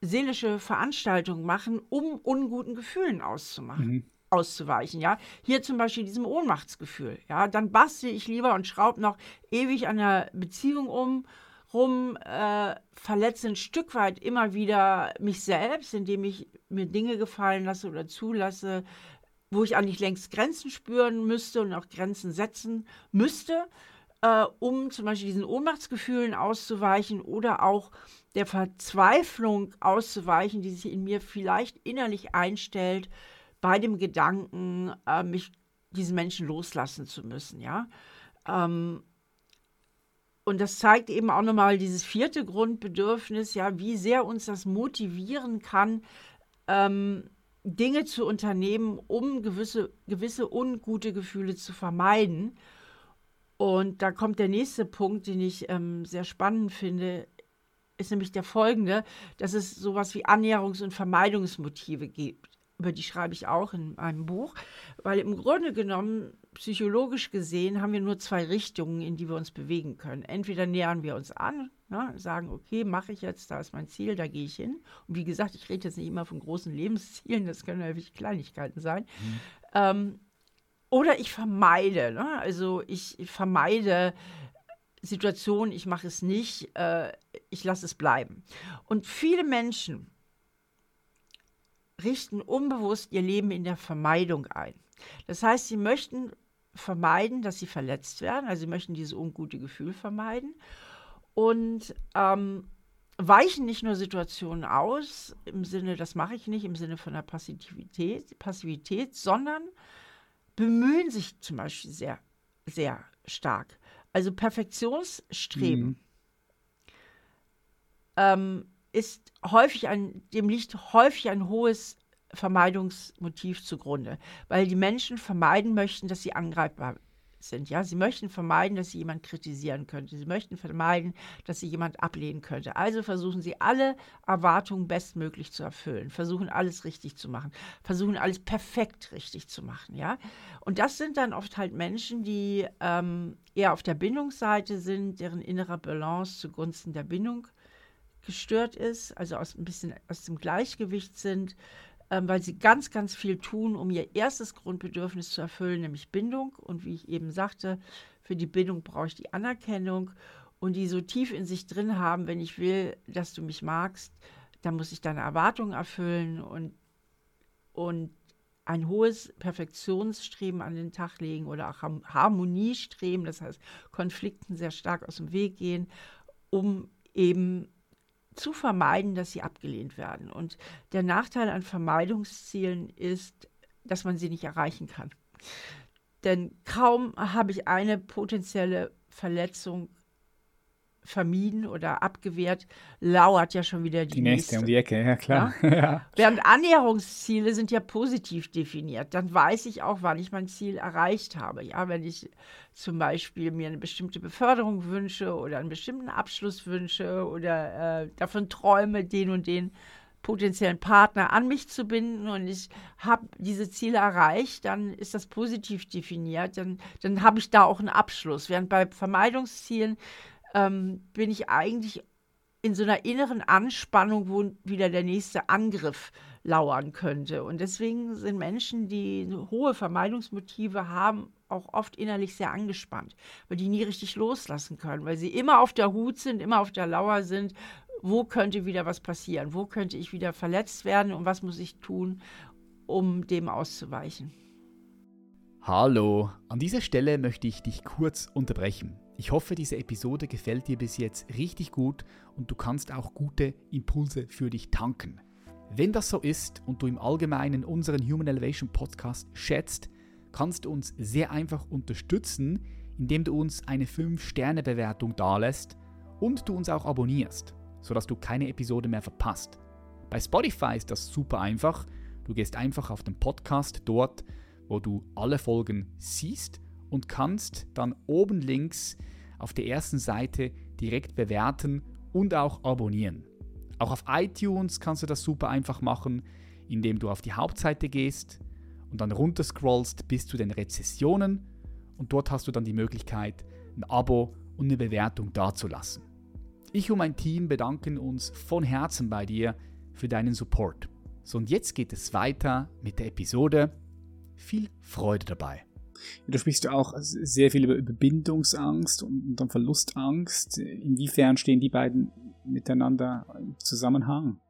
seelische Veranstaltungen machen, um unguten Gefühlen auszumachen. Mhm. auszuweichen, ja. Hier zum Beispiel diesem Ohnmachtsgefühl, ja. Dann bastel ich lieber und schraube noch ewig an der Beziehung um, rum, äh, verletze ein Stück weit immer wieder mich selbst, indem ich mir Dinge gefallen lasse oder zulasse, wo ich eigentlich längst Grenzen spüren müsste und auch Grenzen setzen müsste, äh, um zum Beispiel diesen Ohnmachtsgefühlen auszuweichen oder auch der Verzweiflung auszuweichen, die sich in mir vielleicht innerlich einstellt bei dem Gedanken, äh, mich diesen Menschen loslassen zu müssen, ja. Ähm, und das zeigt eben auch nochmal dieses vierte Grundbedürfnis, ja, wie sehr uns das motivieren kann, ähm, Dinge zu unternehmen, um gewisse, gewisse ungute Gefühle zu vermeiden. Und da kommt der nächste Punkt, den ich ähm, sehr spannend finde, ist nämlich der folgende, dass es sowas wie Annäherungs- und Vermeidungsmotive gibt. Über die schreibe ich auch in meinem Buch, weil im Grunde genommen, psychologisch gesehen, haben wir nur zwei Richtungen, in die wir uns bewegen können. Entweder nähern wir uns an, ne, sagen, okay, mache ich jetzt, da ist mein Ziel, da gehe ich hin. Und wie gesagt, ich rede jetzt nicht immer von großen Lebenszielen, das können natürlich Kleinigkeiten sein. Mhm. Ähm, oder ich vermeide, ne? also ich vermeide Situationen, ich mache es nicht, äh, ich lasse es bleiben. Und viele Menschen richten unbewusst ihr Leben in der Vermeidung ein. Das heißt, sie möchten vermeiden, dass sie verletzt werden, also sie möchten dieses ungute Gefühl vermeiden und ähm, weichen nicht nur Situationen aus, im Sinne, das mache ich nicht, im Sinne von der Passivität, Passivität sondern bemühen sich zum Beispiel sehr, sehr stark. Also Perfektionsstreben mhm. ähm, ist häufig ein, dem liegt häufig ein hohes Vermeidungsmotiv zugrunde, weil die Menschen vermeiden möchten, dass sie angreifbar sind. Ja, sie möchten vermeiden, dass sie jemand kritisieren könnte. Sie möchten vermeiden, dass sie jemand ablehnen könnte. Also versuchen sie alle Erwartungen bestmöglich zu erfüllen, versuchen alles richtig zu machen, versuchen alles perfekt richtig zu machen. Ja, und das sind dann oft halt Menschen, die ähm, eher auf der Bindungsseite sind, deren innerer Balance zugunsten der Bindung gestört ist, also aus ein bisschen aus dem Gleichgewicht sind ähm, weil sie ganz, ganz viel tun, um ihr erstes Grundbedürfnis zu erfüllen, nämlich Bindung. Und wie ich eben sagte, für die Bindung brauche ich die Anerkennung und die so tief in sich drin haben, wenn ich will, dass du mich magst, dann muss ich deine Erwartungen erfüllen und, und ein hohes Perfektionsstreben an den Tag legen oder auch Harmoniestreben, das heißt Konflikten sehr stark aus dem Weg gehen, um eben zu vermeiden, dass sie abgelehnt werden. Und der Nachteil an Vermeidungszielen ist, dass man sie nicht erreichen kann. Denn kaum habe ich eine potenzielle Verletzung vermieden oder abgewehrt, lauert ja schon wieder die, die nächste.
um die Ecke, ja klar. Ja?
Ja. Während Annäherungsziele sind ja positiv definiert. Dann weiß ich auch, wann ich mein Ziel erreicht habe. Ja, wenn ich zum Beispiel mir eine bestimmte Beförderung wünsche oder einen bestimmten Abschluss wünsche oder äh, davon träume, den und den potenziellen Partner an mich zu binden und ich habe diese Ziele erreicht, dann ist das positiv definiert, dann, dann habe ich da auch einen Abschluss. Während bei Vermeidungszielen ähm, bin ich eigentlich in so einer inneren Anspannung, wo wieder der nächste Angriff lauern könnte. Und deswegen sind Menschen, die hohe Vermeidungsmotive haben, auch oft innerlich sehr angespannt, weil die nie richtig loslassen können, weil sie immer auf der Hut sind, immer auf der Lauer sind. Wo könnte wieder was passieren? Wo könnte ich wieder verletzt werden? Und was muss ich tun, um dem auszuweichen?
Hallo, an dieser Stelle möchte ich dich kurz unterbrechen. Ich hoffe, diese Episode gefällt dir bis jetzt richtig gut und du kannst auch gute Impulse für dich tanken. Wenn das so ist und du im Allgemeinen unseren Human Elevation Podcast schätzt, kannst du uns sehr einfach unterstützen, indem du uns eine 5-Sterne-Bewertung dalässt und du uns auch abonnierst, sodass du keine Episode mehr verpasst. Bei Spotify ist das super einfach. Du gehst einfach auf den Podcast dort, wo du alle Folgen siehst und kannst dann oben links auf der ersten Seite direkt bewerten und auch abonnieren. Auch auf iTunes kannst du das super einfach machen, indem du auf die Hauptseite gehst und dann runter scrollst bis zu den Rezessionen und dort hast du dann die Möglichkeit, ein Abo und eine Bewertung dazulassen. Ich und mein Team bedanken uns von Herzen bei dir für deinen Support. So und jetzt geht es weiter mit der Episode. Viel Freude dabei.
Du sprichst auch sehr viel über Bindungsangst und dann Verlustangst. Inwiefern stehen die beiden miteinander im Zusammenhang?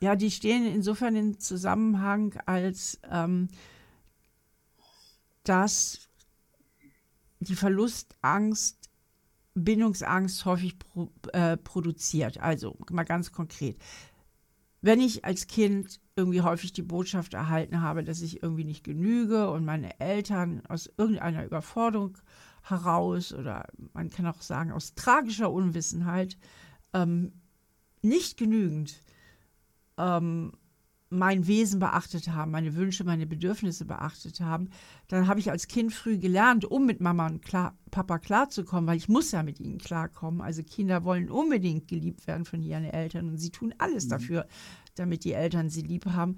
Ja, die stehen insofern im Zusammenhang, als ähm, dass die Verlustangst Bindungsangst häufig pro, äh, produziert. Also mal ganz konkret. wenn ich als Kind irgendwie häufig die Botschaft erhalten habe, dass ich irgendwie nicht genüge und meine Eltern aus irgendeiner Überforderung heraus oder man kann auch sagen aus tragischer Unwissenheit ähm, nicht genügend ähm, mein Wesen beachtet haben, meine Wünsche, meine Bedürfnisse beachtet haben, dann habe ich als Kind früh gelernt, um mit Mama und klar, Papa klarzukommen, weil ich muss ja mit ihnen klarkommen. Also Kinder wollen unbedingt geliebt werden von ihren Eltern und sie tun alles mhm. dafür, damit die Eltern sie lieb haben.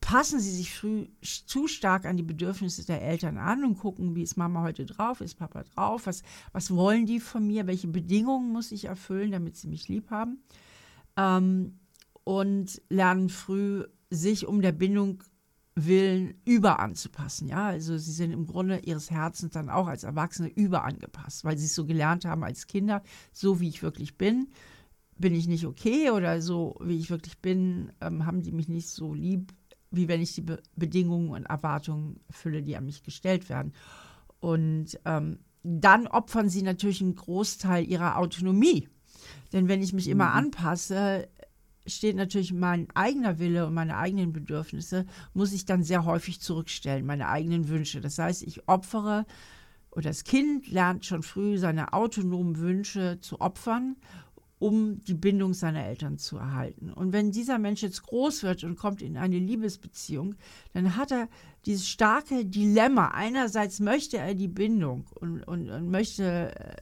Passen sie sich früh zu stark an die Bedürfnisse der Eltern an und gucken, wie ist Mama heute drauf, ist Papa drauf, was, was wollen die von mir, welche Bedingungen muss ich erfüllen, damit sie mich lieb haben. Ähm, und lernen früh, sich um der Bindung willen überanzupassen. Ja, also sie sind im Grunde ihres Herzens dann auch als Erwachsene überangepasst, weil sie es so gelernt haben als Kinder, so wie ich wirklich bin, bin ich nicht okay oder so wie ich wirklich bin, ähm, haben die mich nicht so lieb, wie wenn ich die Be Bedingungen und Erwartungen erfülle, die an mich gestellt werden. Und ähm, dann opfern sie natürlich einen Großteil ihrer Autonomie. Denn wenn ich mich immer mhm. anpasse, steht natürlich mein eigener Wille und meine eigenen Bedürfnisse, muss ich dann sehr häufig zurückstellen, meine eigenen Wünsche. Das heißt, ich opfere oder das Kind lernt schon früh seine autonomen Wünsche zu opfern, um die Bindung seiner Eltern zu erhalten. Und wenn dieser Mensch jetzt groß wird und kommt in eine Liebesbeziehung, dann hat er dieses starke Dilemma. Einerseits möchte er die Bindung und, und, und möchte äh,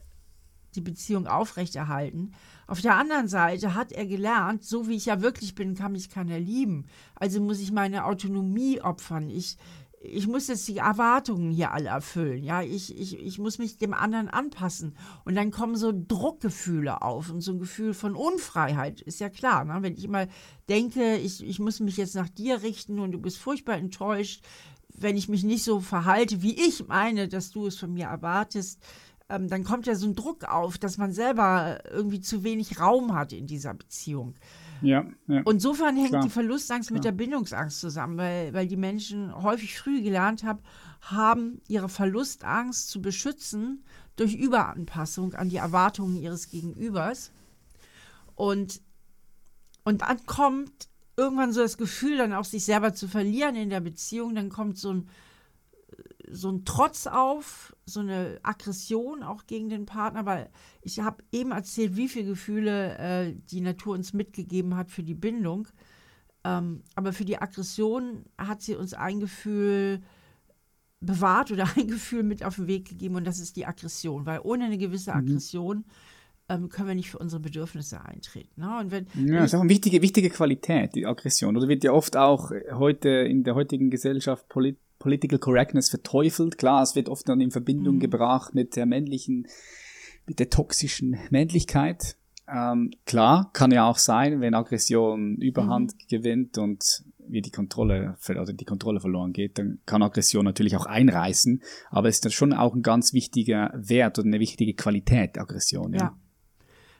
die Beziehung aufrechterhalten. Auf der anderen Seite hat er gelernt, so wie ich ja wirklich bin, kann mich keiner lieben. Also muss ich meine Autonomie opfern. Ich, ich muss jetzt die Erwartungen hier alle erfüllen. Ja, ich, ich, ich muss mich dem anderen anpassen. Und dann kommen so Druckgefühle auf und so ein Gefühl von Unfreiheit. Ist ja klar, ne? wenn ich immer denke, ich, ich muss mich jetzt nach dir richten und du bist furchtbar enttäuscht, wenn ich mich nicht so verhalte, wie ich meine, dass du es von mir erwartest, ähm, dann kommt ja so ein Druck auf, dass man selber irgendwie zu wenig Raum hat in dieser Beziehung.
Ja, ja.
Und insofern hängt Klar. die Verlustangst Klar. mit der Bindungsangst zusammen, weil, weil die Menschen häufig früh gelernt haben, haben ihre Verlustangst zu beschützen durch Überanpassung an die Erwartungen ihres Gegenübers. Und, und dann kommt irgendwann so das Gefühl, dann auch sich selber zu verlieren in der Beziehung. Dann kommt so ein, so ein Trotz auf, so eine Aggression auch gegen den Partner, weil ich habe eben erzählt, wie viele Gefühle äh, die Natur uns mitgegeben hat für die Bindung. Ähm, aber für die Aggression hat sie uns ein Gefühl bewahrt oder ein Gefühl mit auf den Weg gegeben und das ist die Aggression, weil ohne eine gewisse mhm. Aggression mhm. ähm, können wir nicht für unsere Bedürfnisse eintreten. Ne? Und wenn,
ja, das ist auch eine wichtige, wichtige Qualität, die Aggression. Oder wird ja oft auch heute in der heutigen Gesellschaft polit Political Correctness verteufelt. Klar, es wird oft dann in Verbindung mhm. gebracht mit der männlichen, mit der toxischen Männlichkeit. Ähm, klar, kann ja auch sein, wenn Aggression Überhand mhm. gewinnt und wie die Kontrolle oder die Kontrolle verloren geht, dann kann Aggression natürlich auch einreißen, aber es ist dann schon auch ein ganz wichtiger Wert oder eine wichtige Qualität Aggression. Ja, ja.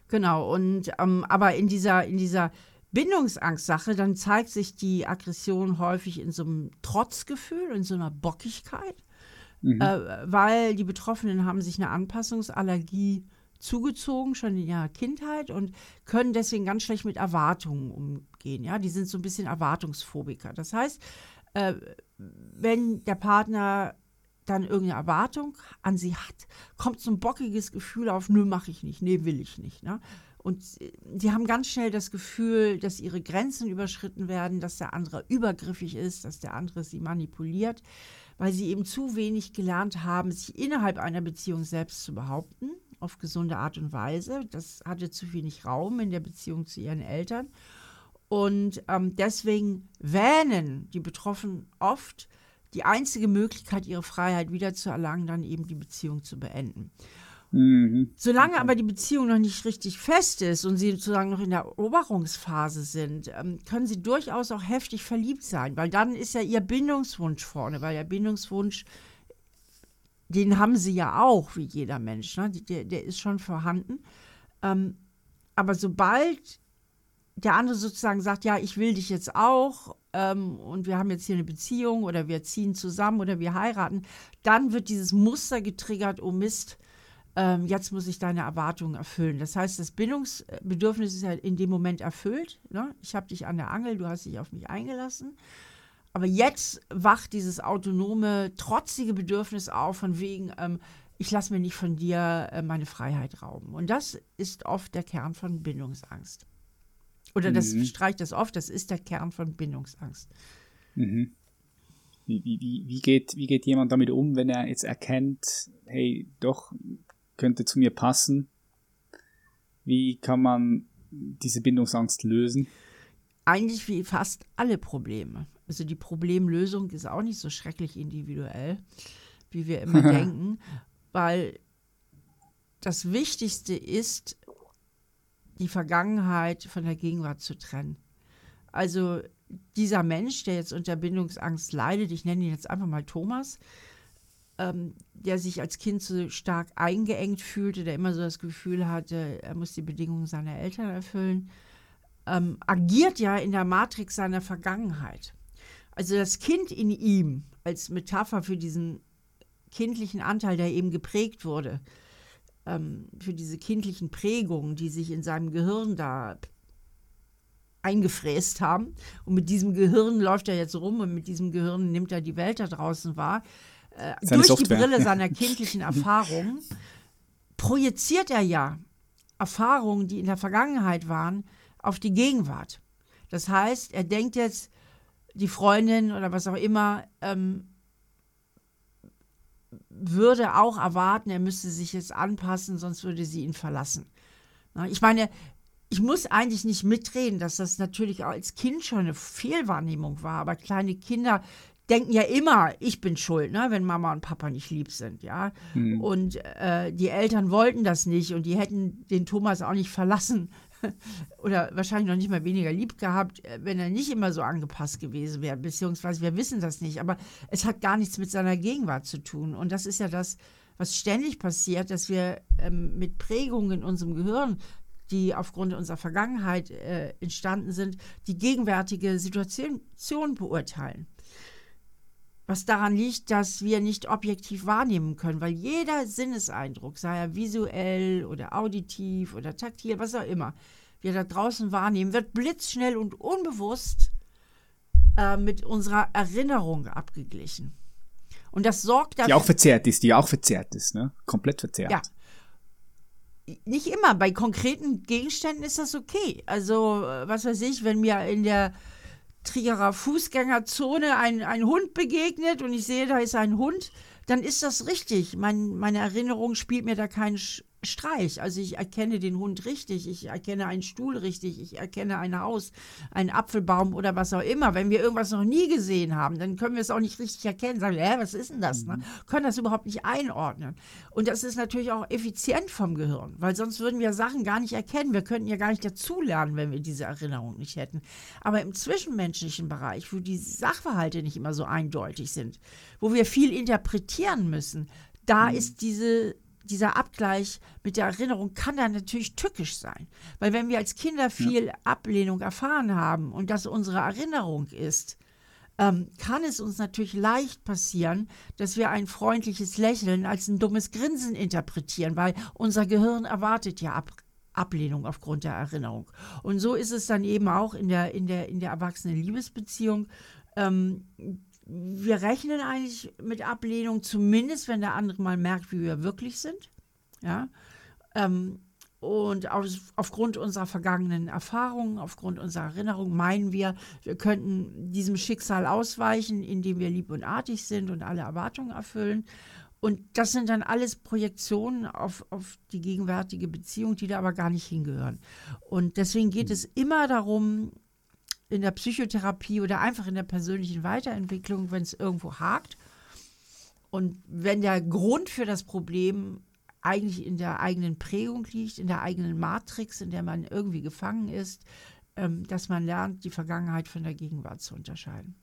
genau. Und ähm, aber in dieser in dieser Bindungsangstsache, dann zeigt sich die Aggression häufig in so einem Trotzgefühl, in so einer Bockigkeit, mhm. äh, weil die Betroffenen haben sich eine Anpassungsallergie zugezogen, schon in ihrer Kindheit und können deswegen ganz schlecht mit Erwartungen umgehen. Ja, die sind so ein bisschen Erwartungsphobiker. Das heißt, äh, wenn der Partner dann irgendeine Erwartung an sie hat, kommt so ein bockiges Gefühl auf, nö, mache ich nicht, nee, will ich nicht. Ne? Und die haben ganz schnell das Gefühl, dass ihre Grenzen überschritten werden, dass der andere übergriffig ist, dass der andere sie manipuliert, weil sie eben zu wenig gelernt haben, sich innerhalb einer Beziehung selbst zu behaupten, auf gesunde Art und Weise. Das hatte zu wenig Raum in der Beziehung zu ihren Eltern. Und ähm, deswegen wähnen die Betroffenen oft, die einzige Möglichkeit, ihre Freiheit wiederzuerlangen, dann eben die Beziehung zu beenden. Mhm. Solange aber die Beziehung noch nicht richtig fest ist und sie sozusagen noch in der Eroberungsphase sind, ähm, können sie durchaus auch heftig verliebt sein, weil dann ist ja ihr Bindungswunsch vorne, weil der Bindungswunsch, den haben sie ja auch, wie jeder Mensch, ne? der, der ist schon vorhanden. Ähm, aber sobald der andere sozusagen sagt, ja, ich will dich jetzt auch ähm, und wir haben jetzt hier eine Beziehung oder wir ziehen zusammen oder wir heiraten, dann wird dieses Muster getriggert, oh Mist, ähm, jetzt muss ich deine Erwartungen erfüllen. Das heißt, das Bindungsbedürfnis ist ja in dem Moment erfüllt. Ne? Ich habe dich an der Angel, du hast dich auf mich eingelassen. Aber jetzt wacht dieses autonome, trotzige Bedürfnis auf, von wegen, ähm, ich lasse mir nicht von dir äh, meine Freiheit rauben. Und das ist oft der Kern von Bindungsangst. Oder das mhm. streicht das oft, das ist der Kern von Bindungsangst.
Mhm. Wie, wie, wie, geht, wie geht jemand damit um, wenn er jetzt erkennt, hey, doch, könnte zu mir passen? Wie kann man diese Bindungsangst lösen?
Eigentlich wie fast alle Probleme. Also die Problemlösung ist auch nicht so schrecklich individuell, wie wir immer denken, weil das Wichtigste ist, die Vergangenheit von der Gegenwart zu trennen. Also dieser Mensch, der jetzt unter Bindungsangst leidet, ich nenne ihn jetzt einfach mal Thomas, ähm, der sich als Kind so stark eingeengt fühlte, der immer so das Gefühl hatte, er muss die Bedingungen seiner Eltern erfüllen, ähm, agiert ja in der Matrix seiner Vergangenheit. Also das Kind in ihm als Metapher für diesen kindlichen Anteil, der eben geprägt wurde, ähm, für diese kindlichen Prägungen, die sich in seinem Gehirn da eingefräst haben. Und mit diesem Gehirn läuft er jetzt rum und mit diesem Gehirn nimmt er die Welt da draußen wahr. Äh, durch Software. die Brille seiner kindlichen Erfahrungen projiziert er ja Erfahrungen, die in der Vergangenheit waren, auf die Gegenwart. Das heißt, er denkt jetzt, die Freundin oder was auch immer ähm, würde auch erwarten, er müsste sich jetzt anpassen, sonst würde sie ihn verlassen. Ich meine, ich muss eigentlich nicht mitreden, dass das natürlich auch als Kind schon eine Fehlwahrnehmung war, aber kleine Kinder denken ja immer, ich bin schuld, ne, wenn Mama und Papa nicht lieb sind, ja. Hm. Und äh, die Eltern wollten das nicht und die hätten den Thomas auch nicht verlassen oder wahrscheinlich noch nicht mal weniger lieb gehabt, äh, wenn er nicht immer so angepasst gewesen wäre, beziehungsweise wir wissen das nicht, aber es hat gar nichts mit seiner Gegenwart zu tun und das ist ja das, was ständig passiert, dass wir ähm, mit Prägungen in unserem Gehirn die aufgrund unserer Vergangenheit äh, entstanden sind, die gegenwärtige Situation beurteilen. Was daran liegt, dass wir nicht objektiv wahrnehmen können, weil jeder Sinneseindruck, sei er visuell oder auditiv oder taktil, was auch immer, wir da draußen wahrnehmen, wird blitzschnell und unbewusst äh, mit unserer Erinnerung abgeglichen. Und das sorgt
dafür. Die auch verzerrt ist, die auch verzerrt ist, ne? Komplett verzerrt.
Ja, nicht immer. Bei konkreten Gegenständen ist das okay. Also, äh, was weiß ich, wenn mir in der Trierer Fußgängerzone ein, ein Hund begegnet und ich sehe, da ist ein Hund, dann ist das richtig. Mein, meine Erinnerung spielt mir da keinen Streich. Also ich erkenne den Hund richtig, ich erkenne einen Stuhl richtig, ich erkenne ein Haus, einen Apfelbaum oder was auch immer. Wenn wir irgendwas noch nie gesehen haben, dann können wir es auch nicht richtig erkennen. Sagen, hä, was ist denn das? Ne? Mhm. Können das überhaupt nicht einordnen. Und das ist natürlich auch effizient vom Gehirn, weil sonst würden wir Sachen gar nicht erkennen. Wir könnten ja gar nicht dazulernen, wenn wir diese Erinnerung nicht hätten. Aber im zwischenmenschlichen Bereich, wo die Sachverhalte nicht immer so eindeutig sind, wo wir viel interpretieren müssen, da mhm. ist diese dieser Abgleich mit der Erinnerung kann dann natürlich tückisch sein. Weil wenn wir als Kinder viel ja. Ablehnung erfahren haben und das unsere Erinnerung ist, ähm, kann es uns natürlich leicht passieren, dass wir ein freundliches Lächeln als ein dummes Grinsen interpretieren, weil unser Gehirn erwartet ja Ab Ablehnung aufgrund der Erinnerung. Und so ist es dann eben auch in der, in der, in der erwachsenen Liebesbeziehung. Ähm, wir rechnen eigentlich mit Ablehnung, zumindest wenn der andere mal merkt, wie wir wirklich sind. Ja. Ähm, und aus, aufgrund unserer vergangenen Erfahrungen, aufgrund unserer Erinnerungen meinen wir, wir könnten diesem Schicksal ausweichen, indem wir lieb und artig sind und alle Erwartungen erfüllen. Und das sind dann alles Projektionen auf, auf die gegenwärtige Beziehung, die da aber gar nicht hingehören. Und deswegen geht es immer darum, in der Psychotherapie oder einfach in der persönlichen Weiterentwicklung, wenn es irgendwo hakt. Und wenn der Grund für das Problem eigentlich in der eigenen Prägung liegt, in der eigenen Matrix, in der man irgendwie gefangen ist, ähm, dass man lernt, die Vergangenheit von der Gegenwart zu unterscheiden.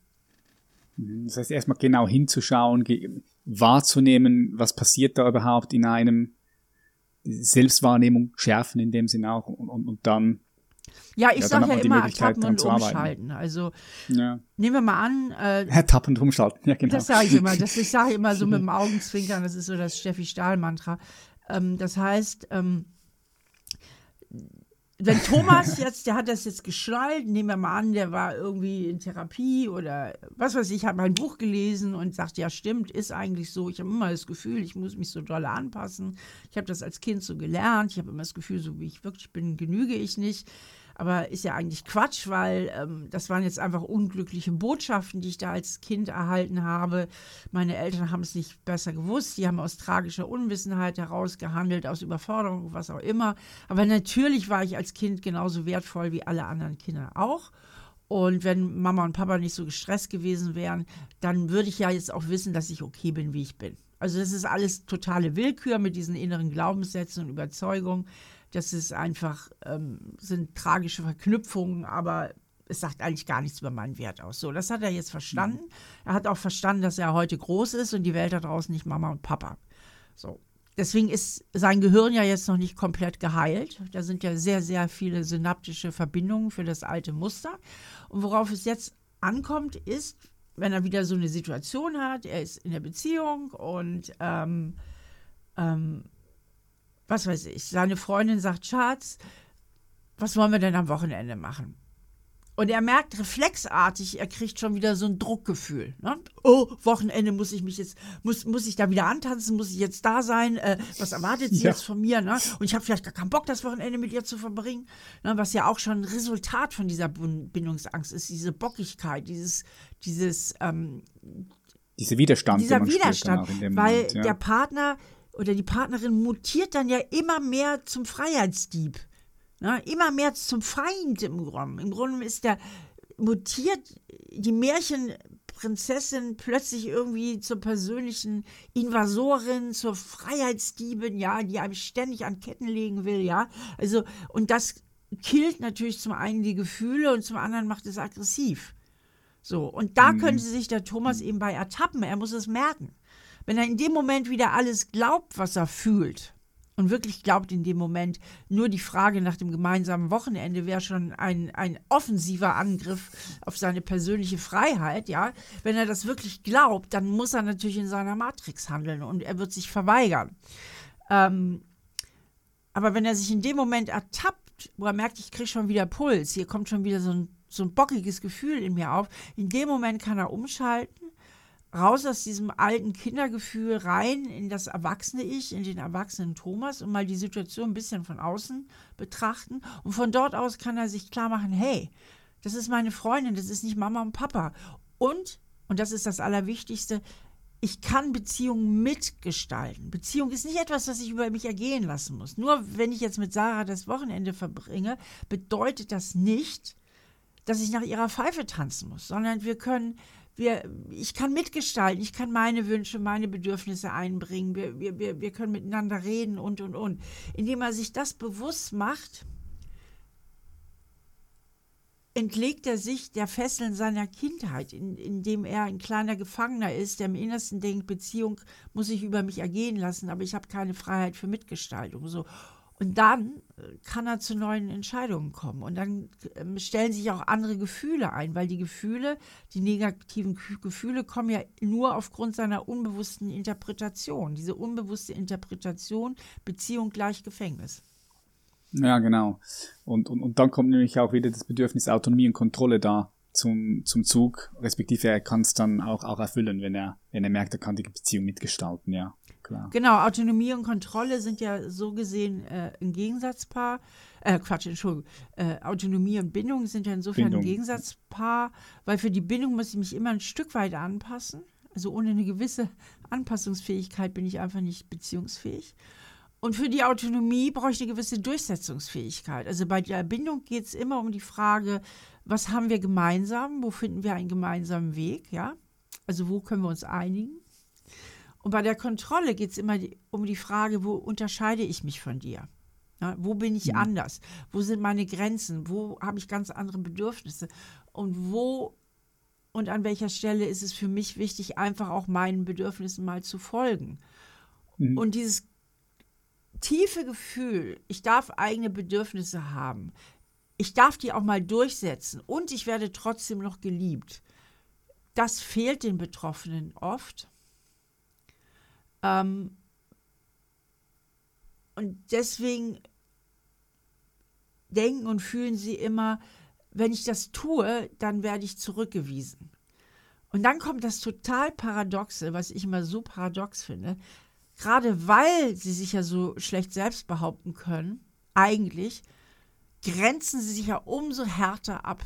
Das heißt, erstmal genau hinzuschauen, wahrzunehmen, was passiert da überhaupt in einem, Selbstwahrnehmung schärfen in dem Sinne auch und, und, und dann
ja, ich ja, sage ja immer ertappen und umschalten. Also ja. nehmen wir mal an. Äh,
ertappen und umschalten, ja genau.
Das sage ich immer. Das, ich sage immer so mit dem Augenzwinkern, das ist so das Steffi Stahl-Mantra. Ähm, das heißt, ähm, wenn Thomas jetzt, der hat das jetzt geschnallt, nehmen wir mal an, der war irgendwie in Therapie oder was weiß ich, hat mein Buch gelesen und sagt, ja stimmt, ist eigentlich so. Ich habe immer das Gefühl, ich muss mich so doll anpassen. Ich habe das als Kind so gelernt. Ich habe immer das Gefühl, so wie ich wirklich bin, genüge ich nicht. Aber ist ja eigentlich Quatsch, weil ähm, das waren jetzt einfach unglückliche Botschaften, die ich da als Kind erhalten habe. Meine Eltern haben es nicht besser gewusst. Die haben aus tragischer Unwissenheit heraus gehandelt, aus Überforderung, was auch immer. Aber natürlich war ich als Kind genauso wertvoll wie alle anderen Kinder auch. Und wenn Mama und Papa nicht so gestresst gewesen wären, dann würde ich ja jetzt auch wissen, dass ich okay bin, wie ich bin. Also das ist alles totale Willkür mit diesen inneren Glaubenssätzen und Überzeugungen. Das ist einfach, ähm, sind tragische Verknüpfungen, aber es sagt eigentlich gar nichts über meinen Wert aus. So, das hat er jetzt verstanden. Mhm. Er hat auch verstanden, dass er heute groß ist und die Welt da draußen nicht Mama und Papa. So. Deswegen ist sein Gehirn ja jetzt noch nicht komplett geheilt. Da sind ja sehr, sehr viele synaptische Verbindungen für das alte Muster. Und worauf es jetzt ankommt, ist, wenn er wieder so eine Situation hat, er ist in der Beziehung und ähm, ähm, was weiß ich, seine Freundin sagt, Schatz, was wollen wir denn am Wochenende machen? Und er merkt reflexartig, er kriegt schon wieder so ein Druckgefühl. Ne? Oh, Wochenende muss ich mich jetzt, muss, muss ich da wieder antanzen, muss ich jetzt da sein? Äh, was erwartet sie ja. jetzt von mir? Ne? Und ich habe vielleicht gar keinen Bock, das Wochenende mit ihr zu verbringen. Ne? Was ja auch schon ein Resultat von dieser Bindungsangst ist, diese Bockigkeit, dieses, dieses ähm,
dieser Widerstand.
Dieser Widerstand, weil Moment, ja. der Partner oder die Partnerin mutiert dann ja immer mehr zum Freiheitsdieb. Na, immer mehr zum Feind im Grunde. Im Grunde ist der mutiert die Märchenprinzessin plötzlich irgendwie zur persönlichen Invasorin, zur Freiheitsdiebin, ja, die einem ständig an Ketten legen will, ja. Also, und das killt natürlich zum einen die Gefühle und zum anderen macht es aggressiv. So, und da mhm. könnte sich der Thomas eben bei ertappen. Er muss es merken. Wenn er in dem Moment wieder alles glaubt, was er fühlt, und wirklich glaubt in dem Moment, nur die Frage nach dem gemeinsamen Wochenende wäre schon ein, ein offensiver Angriff auf seine persönliche Freiheit, ja. Wenn er das wirklich glaubt, dann muss er natürlich in seiner Matrix handeln und er wird sich verweigern. Ähm, aber wenn er sich in dem Moment ertappt, wo er merkt, ich kriege schon wieder Puls, hier kommt schon wieder so ein, so ein bockiges Gefühl in mir auf, in dem Moment kann er umschalten raus aus diesem alten Kindergefühl rein in das erwachsene Ich, in den erwachsenen Thomas und mal die Situation ein bisschen von außen betrachten. Und von dort aus kann er sich klar machen, hey, das ist meine Freundin, das ist nicht Mama und Papa. Und, und das ist das Allerwichtigste, ich kann Beziehungen mitgestalten. Beziehung ist nicht etwas, was ich über mich ergehen lassen muss. Nur wenn ich jetzt mit Sarah das Wochenende verbringe, bedeutet das nicht, dass ich nach ihrer Pfeife tanzen muss, sondern wir können wir, ich kann mitgestalten, ich kann meine Wünsche, meine Bedürfnisse einbringen, wir, wir, wir, wir können miteinander reden und, und, und. Indem er sich das bewusst macht, entlegt er sich der Fesseln seiner Kindheit, in, indem er ein kleiner Gefangener ist, der im Innersten denkt, Beziehung muss ich über mich ergehen lassen, aber ich habe keine Freiheit für Mitgestaltung. So. Und dann kann er zu neuen Entscheidungen kommen. Und dann ähm, stellen sich auch andere Gefühle ein, weil die Gefühle, die negativen Gefühle kommen ja nur aufgrund seiner unbewussten Interpretation. Diese unbewusste Interpretation, Beziehung gleich Gefängnis.
Ja, genau. Und, und, und dann kommt nämlich auch wieder das Bedürfnis Autonomie und Kontrolle da zum, zum Zug, respektive er kann es dann auch, auch erfüllen, wenn er, wenn er merkt, er kann die Beziehung mitgestalten, ja
klar. Genau, Autonomie und Kontrolle sind ja so gesehen äh, ein Gegensatzpaar. Äh, Quatsch, Entschuldigung. Äh, Autonomie und Bindung sind ja insofern Bindung. ein Gegensatzpaar, weil für die Bindung muss ich mich immer ein Stück weit anpassen. Also ohne eine gewisse Anpassungsfähigkeit bin ich einfach nicht beziehungsfähig. Und für die Autonomie brauche ich eine gewisse Durchsetzungsfähigkeit. Also bei der Bindung geht es immer um die Frage, was haben wir gemeinsam, wo finden wir einen gemeinsamen Weg, ja? Also wo können wir uns einigen? Und bei der Kontrolle geht es immer um die Frage, wo unterscheide ich mich von dir? Ja, wo bin ich mhm. anders? Wo sind meine Grenzen? Wo habe ich ganz andere Bedürfnisse? Und wo und an welcher Stelle ist es für mich wichtig, einfach auch meinen Bedürfnissen mal zu folgen? Mhm. Und dieses tiefe Gefühl, ich darf eigene Bedürfnisse haben, ich darf die auch mal durchsetzen und ich werde trotzdem noch geliebt, das fehlt den Betroffenen oft. Ähm, und deswegen denken und fühlen sie immer, wenn ich das tue, dann werde ich zurückgewiesen. Und dann kommt das total Paradoxe, was ich immer so paradox finde. Gerade weil sie sich ja so schlecht selbst behaupten können, eigentlich, grenzen sie sich ja umso härter ab.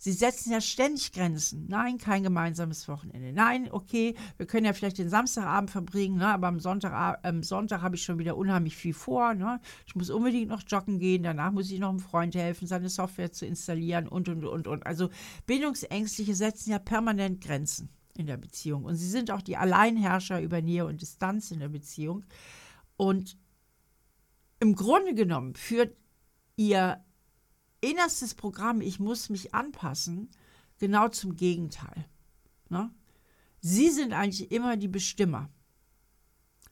Sie setzen ja ständig Grenzen. Nein, kein gemeinsames Wochenende. Nein, okay, wir können ja vielleicht den Samstagabend verbringen, ne, aber am Sonntag, am Sonntag habe ich schon wieder unheimlich viel vor. Ne? Ich muss unbedingt noch joggen gehen, danach muss ich noch einem Freund helfen, seine Software zu installieren und, und, und, und. Also Bindungsängstliche setzen ja permanent Grenzen in der Beziehung. Und sie sind auch die Alleinherrscher über Nähe und Distanz in der Beziehung. Und im Grunde genommen führt ihr innerstes Programm, ich muss mich anpassen, genau zum Gegenteil. Ne? Sie sind eigentlich immer die Bestimmer.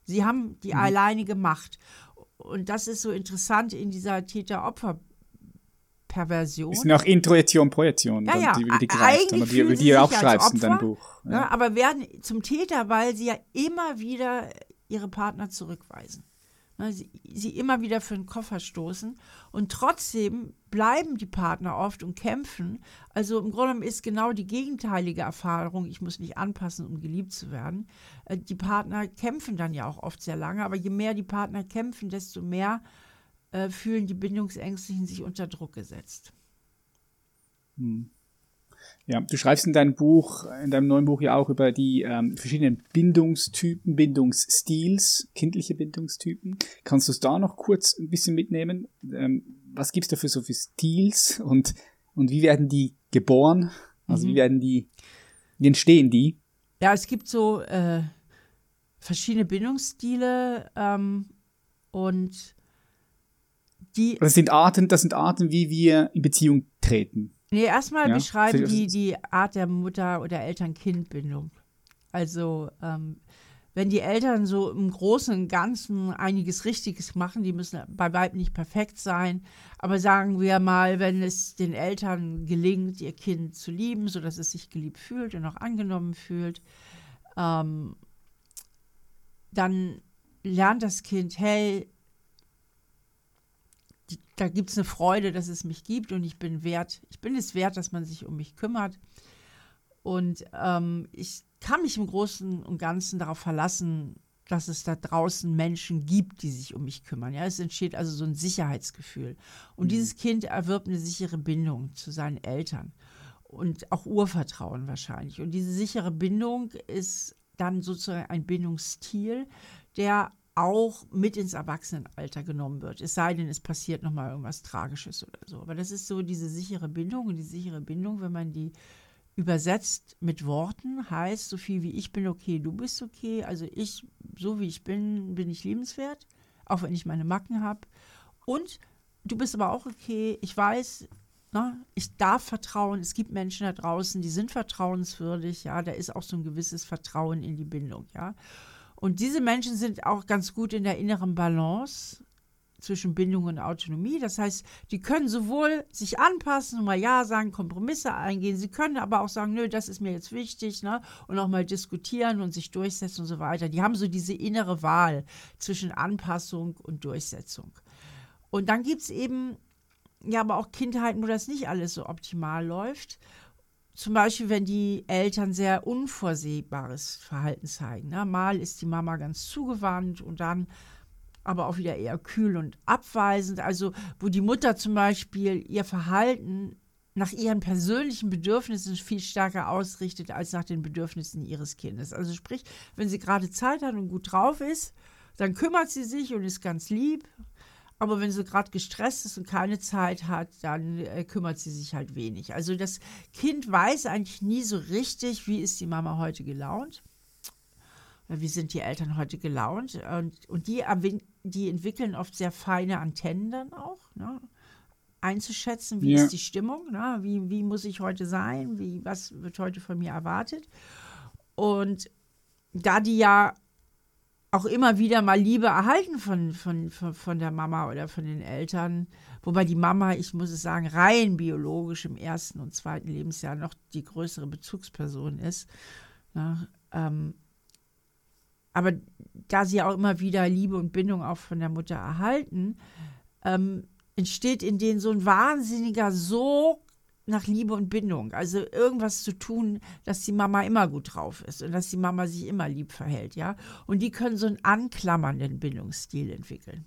Sie haben die mhm. alleinige Macht. Und das ist so interessant in dieser Täter-Opfer-Perversion.
Ist auch Intuition, Projektion,
ja, ja.
die, die greifst,
die,
die, die du auch schreibst in deinem Buch.
Ja. Ja, aber werden zum Täter, weil sie ja immer wieder ihre Partner zurückweisen. Ne, sie, sie immer wieder für den Koffer stoßen. Und trotzdem bleiben die Partner oft und kämpfen. Also im Grunde genommen ist genau die gegenteilige Erfahrung, ich muss mich anpassen, um geliebt zu werden. Äh, die Partner kämpfen dann ja auch oft sehr lange, aber je mehr die Partner kämpfen, desto mehr äh, fühlen die Bindungsängstlichen sich unter Druck gesetzt.
Hm. Ja, du schreibst in deinem Buch, in deinem neuen Buch ja auch über die ähm, verschiedenen Bindungstypen, Bindungsstils, kindliche Bindungstypen. Kannst du es da noch kurz ein bisschen mitnehmen? Ähm, was gibt's da für so für Stils und, und wie werden die geboren? Also mhm. wie werden die, wie entstehen die?
Ja, es gibt so äh, verschiedene Bindungsstile ähm, und die.
Das sind Arten, das sind Arten, wie wir in Beziehung treten.
Nee, erstmal ja, beschreiben die die Art der Mutter- oder Eltern-Kind-Bindung. Also, ähm, wenn die Eltern so im Großen und Ganzen einiges Richtiges machen, die müssen bei weitem nicht perfekt sein, aber sagen wir mal, wenn es den Eltern gelingt, ihr Kind zu lieben, sodass es sich geliebt fühlt und auch angenommen fühlt, ähm, dann lernt das Kind, hey, da gibt es eine Freude, dass es mich gibt und ich bin wert, ich bin es wert, dass man sich um mich kümmert. Und ähm, ich kann mich im Großen und Ganzen darauf verlassen, dass es da draußen Menschen gibt, die sich um mich kümmern. Ja, es entsteht also so ein Sicherheitsgefühl. Und mhm. dieses Kind erwirbt eine sichere Bindung zu seinen Eltern und auch Urvertrauen wahrscheinlich. Und diese sichere Bindung ist dann sozusagen ein Bindungsstil, der auch mit ins Erwachsenenalter genommen wird. Es sei denn, es passiert nochmal irgendwas Tragisches oder so. Aber das ist so diese sichere Bindung. Und die sichere Bindung, wenn man die übersetzt mit Worten, heißt so viel wie ich bin okay, du bist okay. Also ich, so wie ich bin, bin ich liebenswert, auch wenn ich meine Macken habe. Und du bist aber auch okay. Ich weiß, ne, ich darf vertrauen. Es gibt Menschen da draußen, die sind vertrauenswürdig. Ja, da ist auch so ein gewisses Vertrauen in die Bindung. Ja. Und diese Menschen sind auch ganz gut in der inneren Balance zwischen Bindung und Autonomie. Das heißt, die können sowohl sich anpassen und mal Ja sagen, Kompromisse eingehen, sie können aber auch sagen, nö, das ist mir jetzt wichtig, ne? Und auch mal diskutieren und sich durchsetzen und so weiter. Die haben so diese innere Wahl zwischen Anpassung und Durchsetzung. Und dann gibt es eben ja aber auch Kindheiten, wo das nicht alles so optimal läuft zum Beispiel, wenn die Eltern sehr unvorsehbares Verhalten zeigen. Ne? Mal ist die Mama ganz zugewandt und dann aber auch wieder eher kühl und abweisend. Also, wo die Mutter zum Beispiel ihr Verhalten nach ihren persönlichen Bedürfnissen viel stärker ausrichtet als nach den Bedürfnissen ihres Kindes. Also sprich, wenn sie gerade Zeit hat und gut drauf ist, dann kümmert sie sich und ist ganz lieb aber wenn sie gerade gestresst ist und keine Zeit hat, dann äh, kümmert sie sich halt wenig. Also das Kind weiß eigentlich nie so richtig, wie ist die Mama heute gelaunt. Wie sind die Eltern heute gelaunt? Und, und die, die entwickeln oft sehr feine Antennen dann auch, ne? einzuschätzen, wie ja. ist die Stimmung, ne? wie, wie muss ich heute sein, wie, was wird heute von mir erwartet. Und da die ja auch immer wieder mal Liebe erhalten von, von, von, von der Mama oder von den Eltern. Wobei die Mama, ich muss es sagen, rein biologisch im ersten und zweiten Lebensjahr noch die größere Bezugsperson ist. Ja, ähm, aber da sie auch immer wieder Liebe und Bindung auch von der Mutter erhalten, ähm, entsteht in denen so ein wahnsinniger Sog nach Liebe und Bindung. Also irgendwas zu tun, dass die Mama immer gut drauf ist und dass die Mama sich immer lieb verhält, ja. Und die können so einen anklammernden Bindungsstil entwickeln.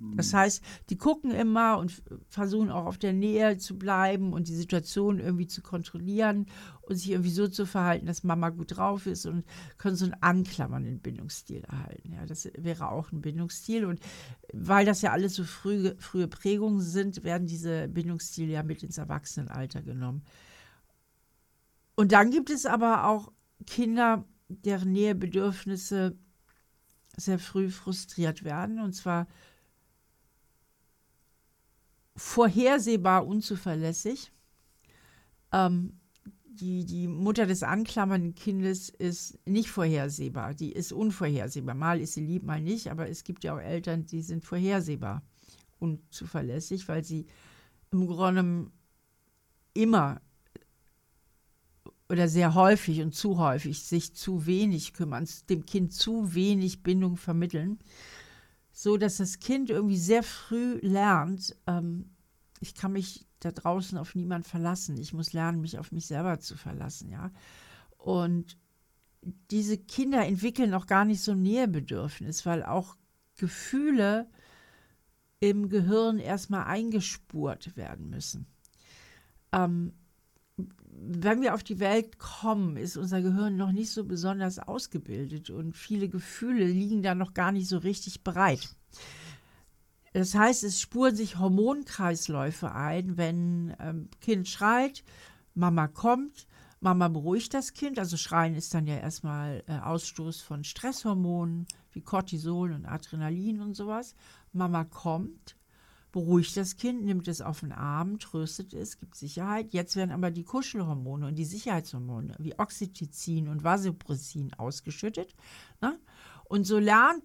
Das heißt, die gucken immer und versuchen auch auf der Nähe zu bleiben und die Situation irgendwie zu kontrollieren und sich irgendwie so zu verhalten, dass Mama gut drauf ist und können so einen anklammernden Bindungsstil erhalten. Ja, das wäre auch ein Bindungsstil. Und weil das ja alles so frühe, frühe Prägungen sind, werden diese Bindungsstile ja mit ins Erwachsenenalter genommen. Und dann gibt es aber auch Kinder, deren Nähebedürfnisse sehr früh frustriert werden. Und zwar vorhersehbar unzuverlässig. Ähm, die, die Mutter des anklammernden Kindes ist nicht vorhersehbar, die ist unvorhersehbar. Mal ist sie lieb, mal nicht, aber es gibt ja auch Eltern, die sind vorhersehbar unzuverlässig, weil sie im Grunde immer oder sehr häufig und zu häufig sich zu wenig kümmern, dem Kind zu wenig Bindung vermitteln so dass das Kind irgendwie sehr früh lernt, ähm, ich kann mich da draußen auf niemanden verlassen. Ich muss lernen, mich auf mich selber zu verlassen, ja. Und diese Kinder entwickeln auch gar nicht so ein Nähebedürfnis, weil auch Gefühle im Gehirn erstmal eingespurt werden müssen. Ähm, wenn wir auf die Welt kommen, ist unser Gehirn noch nicht so besonders ausgebildet und viele Gefühle liegen da noch gar nicht so richtig bereit. Das heißt, es spuren sich Hormonkreisläufe ein, wenn ähm, Kind schreit, Mama kommt, Mama beruhigt das Kind. Also Schreien ist dann ja erstmal äh, Ausstoß von Stresshormonen wie Cortisol und Adrenalin und sowas. Mama kommt, beruhigt das Kind, nimmt es auf den Arm, tröstet es, gibt Sicherheit. Jetzt werden aber die Kuschelhormone und die Sicherheitshormone wie Oxytocin und Vasopressin ausgeschüttet. Ne? Und so lernt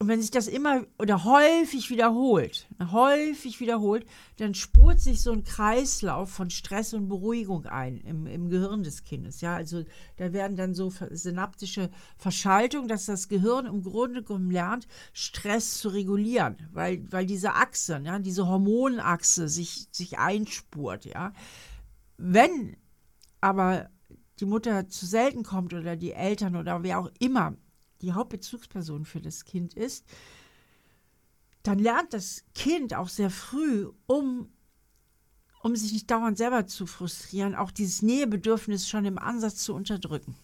und wenn sich das immer oder häufig wiederholt, häufig wiederholt, dann spurt sich so ein Kreislauf von Stress und Beruhigung ein im, im Gehirn des Kindes. Ja, also da werden dann so synaptische Verschaltungen, dass das Gehirn im Grunde genommen lernt, Stress zu regulieren, weil, weil diese Achse, ja, diese Hormonachse sich, sich einspurt. Ja. Wenn aber die Mutter zu selten kommt oder die Eltern oder wer auch immer die Hauptbezugsperson für das Kind ist, dann lernt das Kind auch sehr früh, um, um sich nicht dauernd selber zu frustrieren, auch dieses Nähebedürfnis schon im Ansatz zu unterdrücken.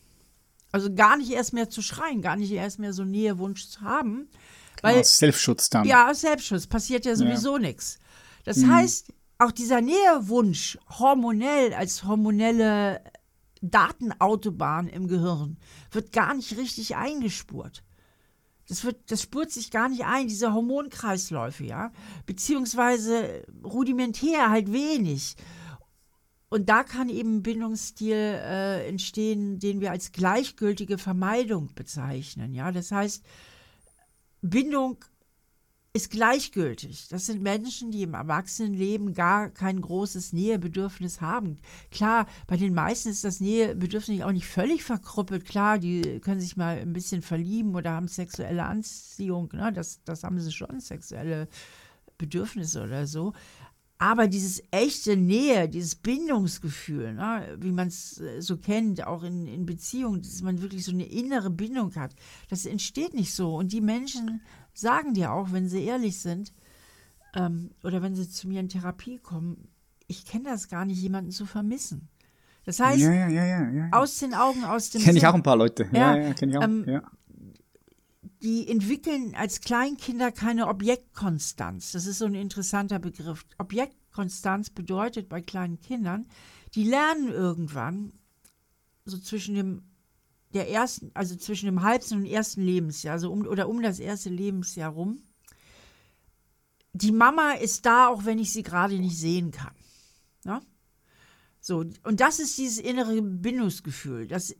Also gar nicht erst mehr zu schreien, gar nicht erst mehr so Nähewunsch zu haben. Weil,
Aus Selbstschutz dann.
Ja, aus Selbstschutz passiert ja sowieso ja. nichts. Das mhm. heißt, auch dieser Nähewunsch hormonell als hormonelle Datenautobahn im Gehirn wird gar nicht richtig eingespurt. Das, wird, das spurt sich gar nicht ein, diese Hormonkreisläufe, ja. Beziehungsweise rudimentär halt wenig. Und da kann eben ein Bindungsstil äh, entstehen, den wir als gleichgültige Vermeidung bezeichnen. Ja, das heißt, Bindung ist gleichgültig. Das sind Menschen, die im Erwachsenenleben gar kein großes Nähebedürfnis haben. Klar, bei den meisten ist das Nähebedürfnis auch nicht völlig verkrüppelt. Klar, die können sich mal ein bisschen verlieben oder haben sexuelle Anziehung. Ne? Das, das haben sie schon, sexuelle Bedürfnisse oder so. Aber dieses echte Nähe, dieses Bindungsgefühl, ne, wie man es äh, so kennt, auch in, in Beziehungen, dass man wirklich so eine innere Bindung hat, das entsteht nicht so. Und die Menschen sagen dir auch, wenn sie ehrlich sind ähm, oder wenn sie zu mir in Therapie kommen, ich kenne das gar nicht, jemanden zu vermissen. Das heißt,
ja, ja, ja,
aus den Augen, aus dem
Kenne ich auch ein paar Leute. Ja, ja, kenne ich auch. Ähm,
die entwickeln als Kleinkinder keine Objektkonstanz. Das ist so ein interessanter Begriff. Objektkonstanz bedeutet bei kleinen Kindern, die lernen irgendwann so zwischen dem der ersten, also zwischen dem halbsten und ersten Lebensjahr, also um, oder um das erste Lebensjahr rum. Die Mama ist da, auch wenn ich sie gerade nicht sehen kann. Ja? So, und das ist dieses innere Bindungsgefühl, dass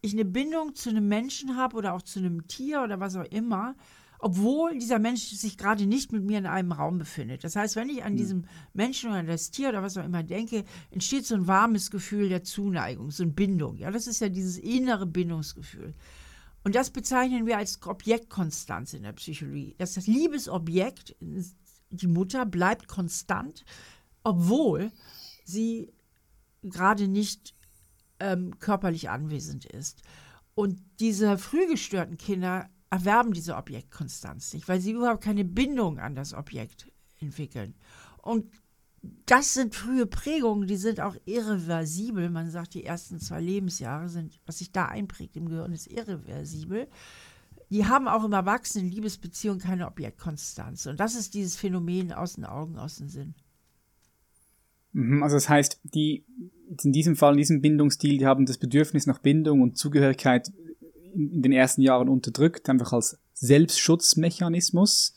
ich eine Bindung zu einem Menschen habe oder auch zu einem Tier oder was auch immer, obwohl dieser Mensch sich gerade nicht mit mir in einem Raum befindet. Das heißt, wenn ich an hm. diesem Menschen oder das Tier oder was auch immer denke, entsteht so ein warmes Gefühl der Zuneigung, so eine Bindung. Ja, das ist ja dieses innere Bindungsgefühl. Und das bezeichnen wir als Objektkonstanz in der Psychologie. Das, das Liebesobjekt, die Mutter, bleibt konstant, obwohl sie gerade nicht ähm, körperlich anwesend ist. Und diese früh gestörten Kinder erwerben diese Objektkonstanz nicht, weil sie überhaupt keine Bindung an das Objekt entwickeln. Und das sind frühe Prägungen, die sind auch irreversibel. Man sagt, die ersten zwei Lebensjahre sind, was sich da einprägt im Gehirn, ist irreversibel. Die haben auch im Erwachsenen Liebesbeziehungen keine Objektkonstanz. Und das ist dieses Phänomen aus den Augen, aus dem Sinn.
Mhm, also das heißt, die in diesem Fall, in diesem Bindungsstil, die haben das Bedürfnis nach Bindung und Zugehörigkeit in den ersten Jahren unterdrückt, einfach als Selbstschutzmechanismus.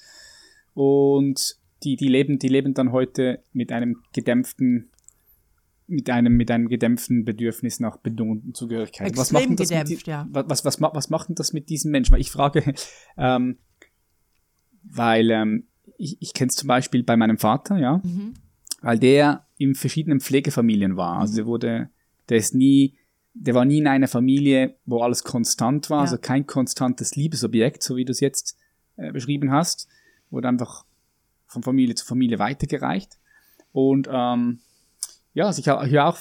Und die, die leben, die leben dann heute mit einem gedämpften, mit einem, mit einem gedämpften Bedürfnis nach Bindung und Zugehörigkeit.
Extrem
was macht denn das
gedämpft,
mit,
ja.
was, was, was, was macht denn das mit diesen Menschen? Weil ich frage, ähm, weil ähm, ich, ich kenne es zum Beispiel bei meinem Vater, ja,
Mhm.
weil der in verschiedenen Pflegefamilien war. Also der wurde, der ist nie, der war nie in einer Familie, wo alles konstant war,
Ja.
also kein konstantes Liebesobjekt, so wie du es jetzt äh, beschrieben hast, wurde einfach von Familie zu Familie weitergereicht. Und ähm, ja, also ich höre auch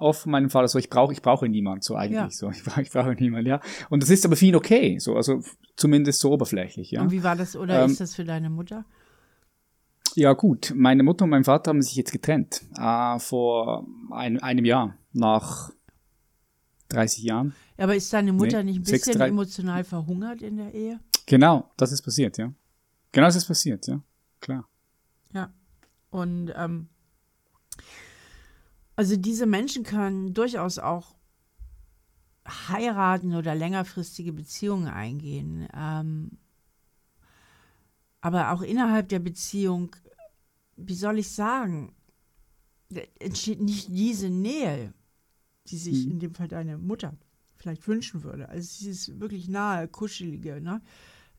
oft von meinem Vater so, ich brauche, ich brauche niemand, so eigentlich
Ja.
so, ich brauche, ich brauche niemand, ja. Und das ist aber ihn okay, so, also zumindest so oberflächlich, ja.
Und wie war das, oder
Ähm,
ist das für deine Mutter?
Ja, gut. Meine Mutter und mein Vater haben sich jetzt getrennt. Äh, vor ein, einem Jahr. Nach 30 Jahren.
Ja, aber ist deine Mutter
nee,
nicht ein bisschen
drei-
emotional verhungert in der Ehe?
Genau, das ist passiert, ja. Genau das ist passiert, ja. Klar.
Ja. Und ähm, also diese Menschen können durchaus auch heiraten oder längerfristige Beziehungen eingehen. Ähm, aber auch innerhalb der Beziehung, wie soll ich sagen, entsteht nicht diese Nähe, die sich
Mhm.
in dem Fall deine Mutter vielleicht wünschen würde. Also sie ist wirklich nahe, kuschelige. Ne?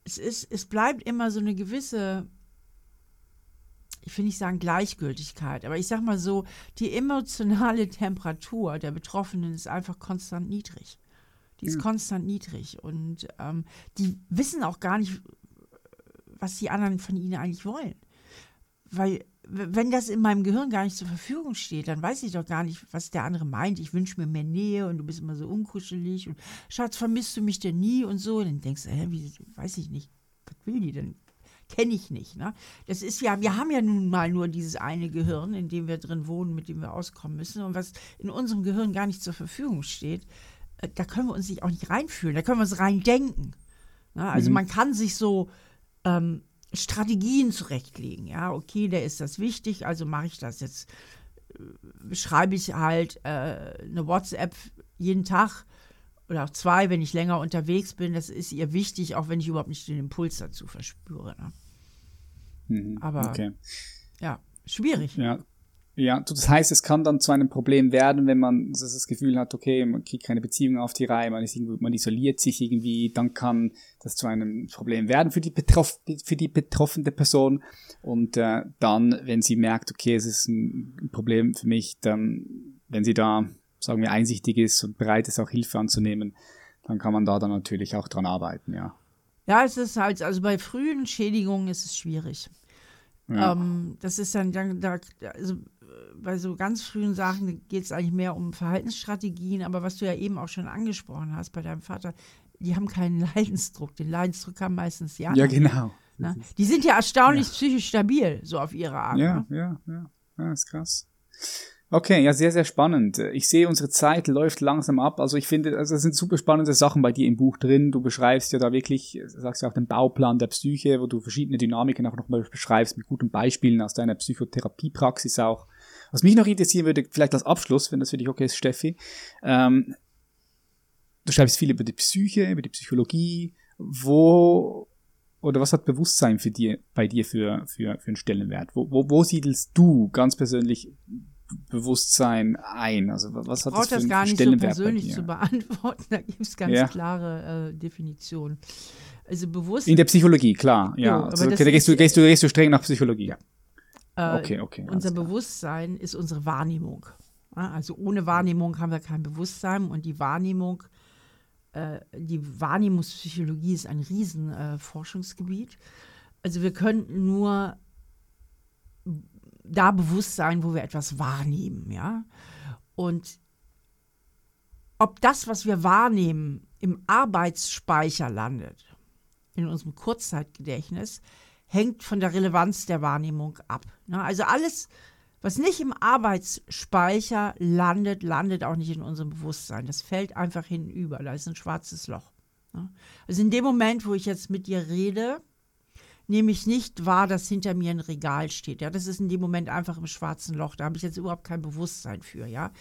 Es, ist, es bleibt immer so eine gewisse ich will nicht sagen Gleichgültigkeit, aber ich sag mal so, die emotionale Temperatur der Betroffenen ist einfach konstant niedrig. Die ist
Ja.
konstant niedrig und ähm, die wissen auch gar nicht, was die anderen von ihnen eigentlich wollen. Weil, wenn das in meinem Gehirn gar nicht zur Verfügung steht, dann weiß ich doch gar nicht, was der andere meint. Ich wünsche mir mehr Nähe und du bist immer so unkuschelig und Schatz, vermisst du mich denn nie und so. Und dann denkst du, hä, wie, weiß ich nicht, was will die denn? Kenne ich nicht. Ne? Das ist ja, wir haben ja nun mal nur dieses eine Gehirn, in dem wir drin wohnen, mit dem wir auskommen müssen. Und was in unserem Gehirn gar nicht zur Verfügung steht, äh, da können wir uns nicht auch nicht reinfühlen, da können wir uns reindenken. Ne? Also
Mhm.
man kann sich so ähm, Strategien zurechtlegen. Ja, okay, der ist das wichtig, also mache ich das jetzt. äh, Schreibe ich halt äh, eine WhatsApp jeden Tag oder auch zwei, wenn ich länger unterwegs bin. Das ist ihr wichtig, auch wenn ich überhaupt nicht den Impuls dazu verspüre. Ne?
Mhm.
Aber-
Okay.
Ja, schwierig.
Ja. Ja, das heißt, es kann dann zu einem Problem werden, wenn man das Gefühl hat, okay, man kriegt keine Beziehung auf die Reihe, man, ist irgendwie, man isoliert sich irgendwie, dann kann das zu einem Problem werden für die, betroff für die betroffene Person. Und äh, dann, wenn sie merkt, okay, es ist ein Problem für mich, dann, wenn sie da, sagen wir, einsichtig ist und bereit ist, auch Hilfe anzunehmen, dann kann man da dann natürlich auch dran arbeiten, ja.
Ja, es ist halt, also bei frühen Schädigungen ist es schwierig.
Ja.
Ähm, das ist dann, dann da, also bei so ganz frühen Sachen geht es eigentlich mehr um Verhaltensstrategien, aber was du ja eben auch schon angesprochen hast bei deinem Vater, die haben keinen Leidensdruck. Den Leidensdruck haben meistens die
ja,
anderen.
genau.
Ne? Die sind ja erstaunlich psychisch stabil, so auf ihre Art.
Ja,
Ne?
ja, ja, ja, ist krass. Okay, ja, sehr, sehr spannend. Ich sehe, unsere Zeit läuft langsam ab. Also ich finde, also es sind super spannende Sachen bei dir im Buch drin. Du beschreibst ja da wirklich, sagst ja auch den Bauplan der Psyche, wo du verschiedene Dynamiken auch nochmal beschreibst, mit guten Beispielen aus deiner Psychotherapiepraxis auch. Was mich noch interessieren würde, vielleicht als Abschluss, wenn das für dich okay ist, Steffi, ähm, du schreibst viel über die Psyche, über die Psychologie. Wo oder was hat Bewusstsein für dir, bei dir für, für, für einen Stellenwert? Wo, wo, wo siedelst du ganz persönlich Bewusstsein ein? Also was hat das für
das
einen
gar nicht so persönlich zu beantworten. Da gibt es ganz
Ja.
klare äh, Definitionen. Also bewusst.
In der Psychologie, klar. Ja,
aber
also,
das
okay, da gehst du, gehst, du, gehst du streng nach Psychologie.
Äh,
okay, okay. alles
Unser. Bewusstsein ist unsere Wahrnehmung. Also ohne Wahrnehmung haben wir kein Bewusstsein und die Wahrnehmung äh, die Wahrnehmungspsychologie ist ein Riesenforschungsgebiet. Äh, also wir könnten nur da bewusst sein, wo wir etwas wahrnehmen, ja. Und ob das, was wir wahrnehmen, im Arbeitsspeicher landet, in unserem Kurzzeitgedächtnis, hängt von der Relevanz der Wahrnehmung ab. Ne? Also alles, was nicht im Arbeitsspeicher landet, landet auch nicht in unserem Bewusstsein. Das fällt einfach hinüber. Da ist ein schwarzes Loch. Ne? Also in dem Moment, wo ich jetzt mit dir rede, nehme ich nicht wahr, dass hinter mir ein Regal steht. Ja, das ist in dem Moment einfach im schwarzen Loch. Da habe ich jetzt überhaupt kein Bewusstsein für. Ja,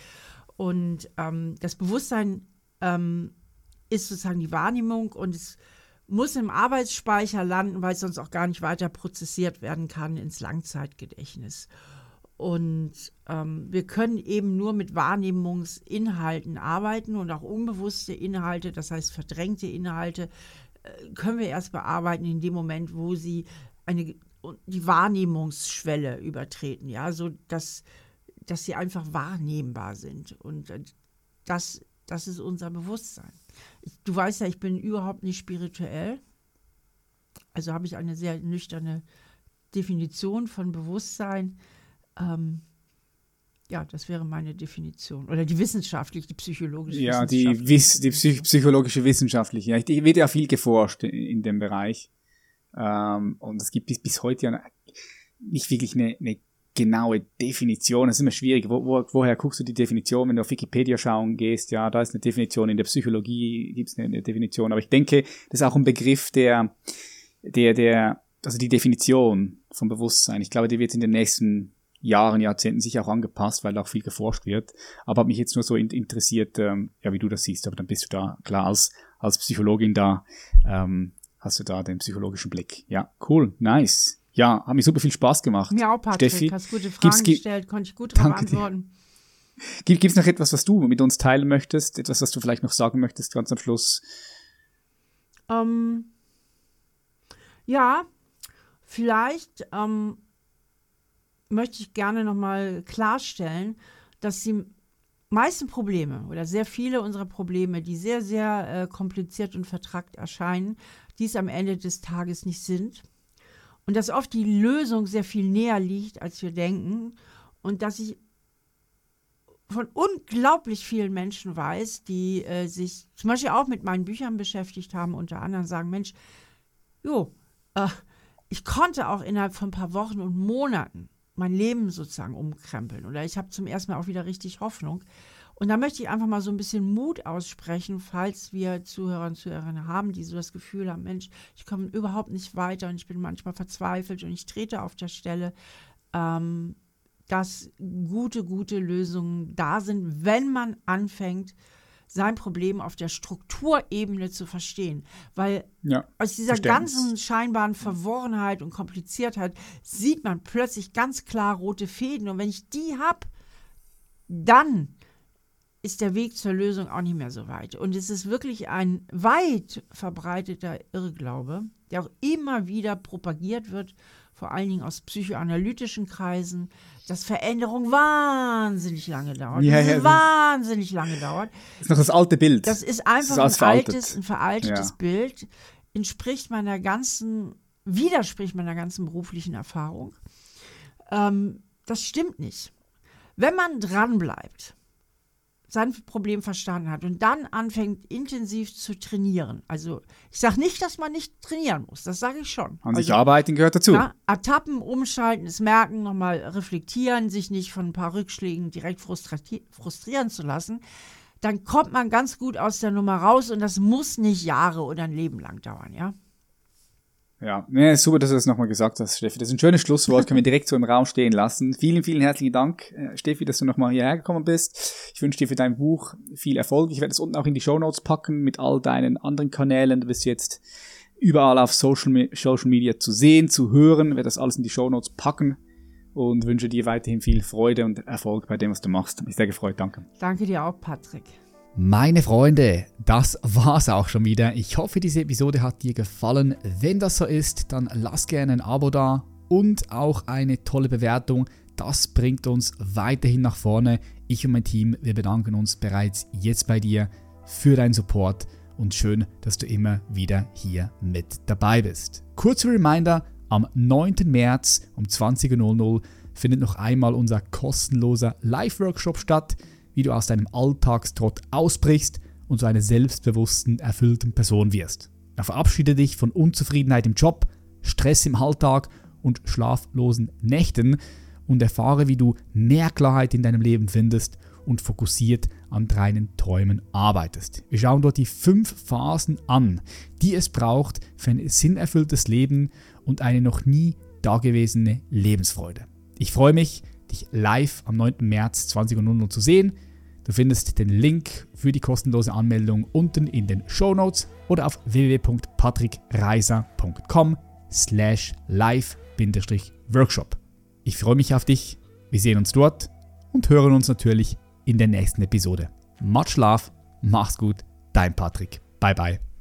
und ähm, das Bewusstsein ähm, ist sozusagen die Wahrnehmung und es muss im Arbeitsspeicher landen, weil es sonst auch gar nicht weiter prozessiert werden kann ins Langzeitgedächtnis. Und ähm, wir können eben nur mit Wahrnehmungsinhalten arbeiten und auch unbewusste Inhalte, das heißt verdrängte Inhalte, äh, können wir erst bearbeiten in dem Moment, wo sie eine, die Wahrnehmungsschwelle übertreten, ja, so dass, dass sie einfach wahrnehmbar sind. Und äh, das, das ist unser Bewusstsein. Du weißt ja, ich bin überhaupt nicht spirituell. Also habe ich eine sehr nüchterne Definition von Bewusstsein. Ähm, ja, das wäre meine Definition. Oder die wissenschaftliche, die psychologische
Ja, die, Wiss, die Psych psychologische wissenschaftliche. Ja, ich, wird ja viel geforscht in, in dem Bereich. Ähm, und es gibt bis, bis heute ja nicht wirklich eine, eine genaue Definition. Es ist immer schwierig. Wo, wo, woher guckst du die Definition? Wenn du auf Wikipedia schauen gehst, ja, da ist eine Definition. In der Psychologie gibt es eine, eine, Definition. Aber ich denke, das ist auch ein Begriff, der, der, der, also die Definition vom Bewusstsein. Ich glaube, die wird in den nächsten Jahren, Jahrzehnten sicher auch angepasst, weil auch viel geforscht wird. Aber hat mich jetzt nur so interessiert, ähm, ja, wie du das siehst. Aber dann bist du da klar als, als Psychologin da, ähm, hast du da den psychologischen Blick. Ja, cool, nice. Ja, hat mir super viel Spaß gemacht.
Mir auch, Patrick. Steffi, hast gute Fragen gibt's, gestellt, konnte ich gut darauf antworten.
Gibt es noch etwas, was du mit uns teilen möchtest? Etwas, was du vielleicht noch sagen möchtest, ganz am Schluss?
Ähm, ja, vielleicht ähm, möchte ich gerne nochmal klarstellen, dass die meisten Probleme oder sehr viele unserer Probleme, die sehr, sehr äh, kompliziert und vertrackt erscheinen, dies am Ende des Tages nicht sind. Und dass oft die Lösung sehr viel näher liegt, als wir denken. Und dass ich von unglaublich vielen Menschen weiß, die äh, sich zum Beispiel auch mit meinen Büchern beschäftigt haben, unter anderem sagen, Mensch, jo, äh, ich konnte auch innerhalb von ein paar Wochen und Monaten mein Leben sozusagen umkrempeln. Oder ich habe zum ersten Mal auch wieder richtig Hoffnung. Und da möchte ich einfach mal so ein bisschen Mut aussprechen, falls wir Zuhörer und Zuhörerinnen haben, die so das Gefühl haben, Mensch, ich komme überhaupt nicht weiter und ich bin manchmal verzweifelt und ich trete auf der Stelle, ähm, dass gute, gute Lösungen da sind, wenn man anfängt, sein Problem auf der Strukturebene zu verstehen. Weil ja, aus dieser ganzen scheinbaren Verworrenheit und Kompliziertheit sieht man plötzlich ganz klar rote Fäden. Und wenn ich die habe, dann ist der Weg zur Lösung auch nicht mehr so weit. Und es ist wirklich ein weit verbreiteter Irrglaube, der auch immer wieder propagiert wird vor allen Dingen aus psychoanalytischen Kreisen, dass Veränderung wahnsinnig lange dauert. Ja, ja, wahnsinnig lange dauert.
Das ist noch das alte Bild.
Das ist einfach das ist ein altes, ein veraltetes ja. Bild, entspricht meiner ganzen, widerspricht meiner ganzen beruflichen Erfahrung. Ähm, das stimmt nicht. Wenn man dranbleibt, sein Problem verstanden hat und dann anfängt intensiv zu trainieren. Also ich sage nicht, dass man nicht trainieren muss, das sage ich schon.
An sich also, arbeiten gehört dazu. Ja,
Ertappen, umschalten, es merken, nochmal reflektieren, sich nicht von ein paar Rückschlägen direkt frustrieren zu lassen. Dann kommt man ganz gut aus der Nummer raus und das muss nicht Jahre oder ein Leben lang dauern, ja.
Ja, nee, super, dass du das nochmal gesagt hast, Steffi. Das ist ein schönes Schlusswort, können wir direkt so im Raum stehen lassen. Vielen, vielen herzlichen Dank, äh, Steffi, dass du nochmal hierher gekommen bist. Ich wünsche dir für dein Buch viel Erfolg. Ich werde es unten auch in die Show Notes packen mit all deinen anderen Kanälen. Du bist jetzt überall auf Social, Social Media zu sehen, zu hören. Ich werde das alles in die Show Notes packen und wünsche dir weiterhin viel Freude und Erfolg bei dem, was du machst. Ich bin sehr gefreut. Danke.
Danke dir auch, Patrick.
Meine Freunde, das war's auch schon wieder. Ich hoffe, diese Episode hat dir gefallen. Wenn das so ist, dann lass gerne ein Abo da und auch eine tolle Bewertung. Das bringt uns weiterhin nach vorne. Ich und mein Team, wir bedanken uns bereits jetzt bei dir für deinen Support
und schön, dass du immer wieder hier mit dabei bist. Kurzer Reminder, am 9. März um 20.00 findet noch einmal unser kostenloser Live-Workshop statt, wie du aus deinem Alltagstrott ausbrichst und zu einer selbstbewussten, erfüllten Person wirst. Er verabschiede dich von Unzufriedenheit im Job, Stress im Alltag und schlaflosen Nächten und erfahre, wie du mehr Klarheit in deinem Leben findest und fokussiert an deinen Träumen arbeitest. Wir schauen dort die fünf Phasen an, die es braucht für ein sinnerfülltes Leben und eine noch nie dagewesene Lebensfreude. Ich freue mich, dich live am 9. März 20.00 zu sehen. Du findest den Link für die kostenlose Anmeldung unten in den Show Notes oder auf www.patrickreiser.com slash live-workshop. Ich freue mich auf dich, wir sehen uns dort und hören uns natürlich in der nächsten Episode. Much love, mach's gut, dein Patrick. Bye bye.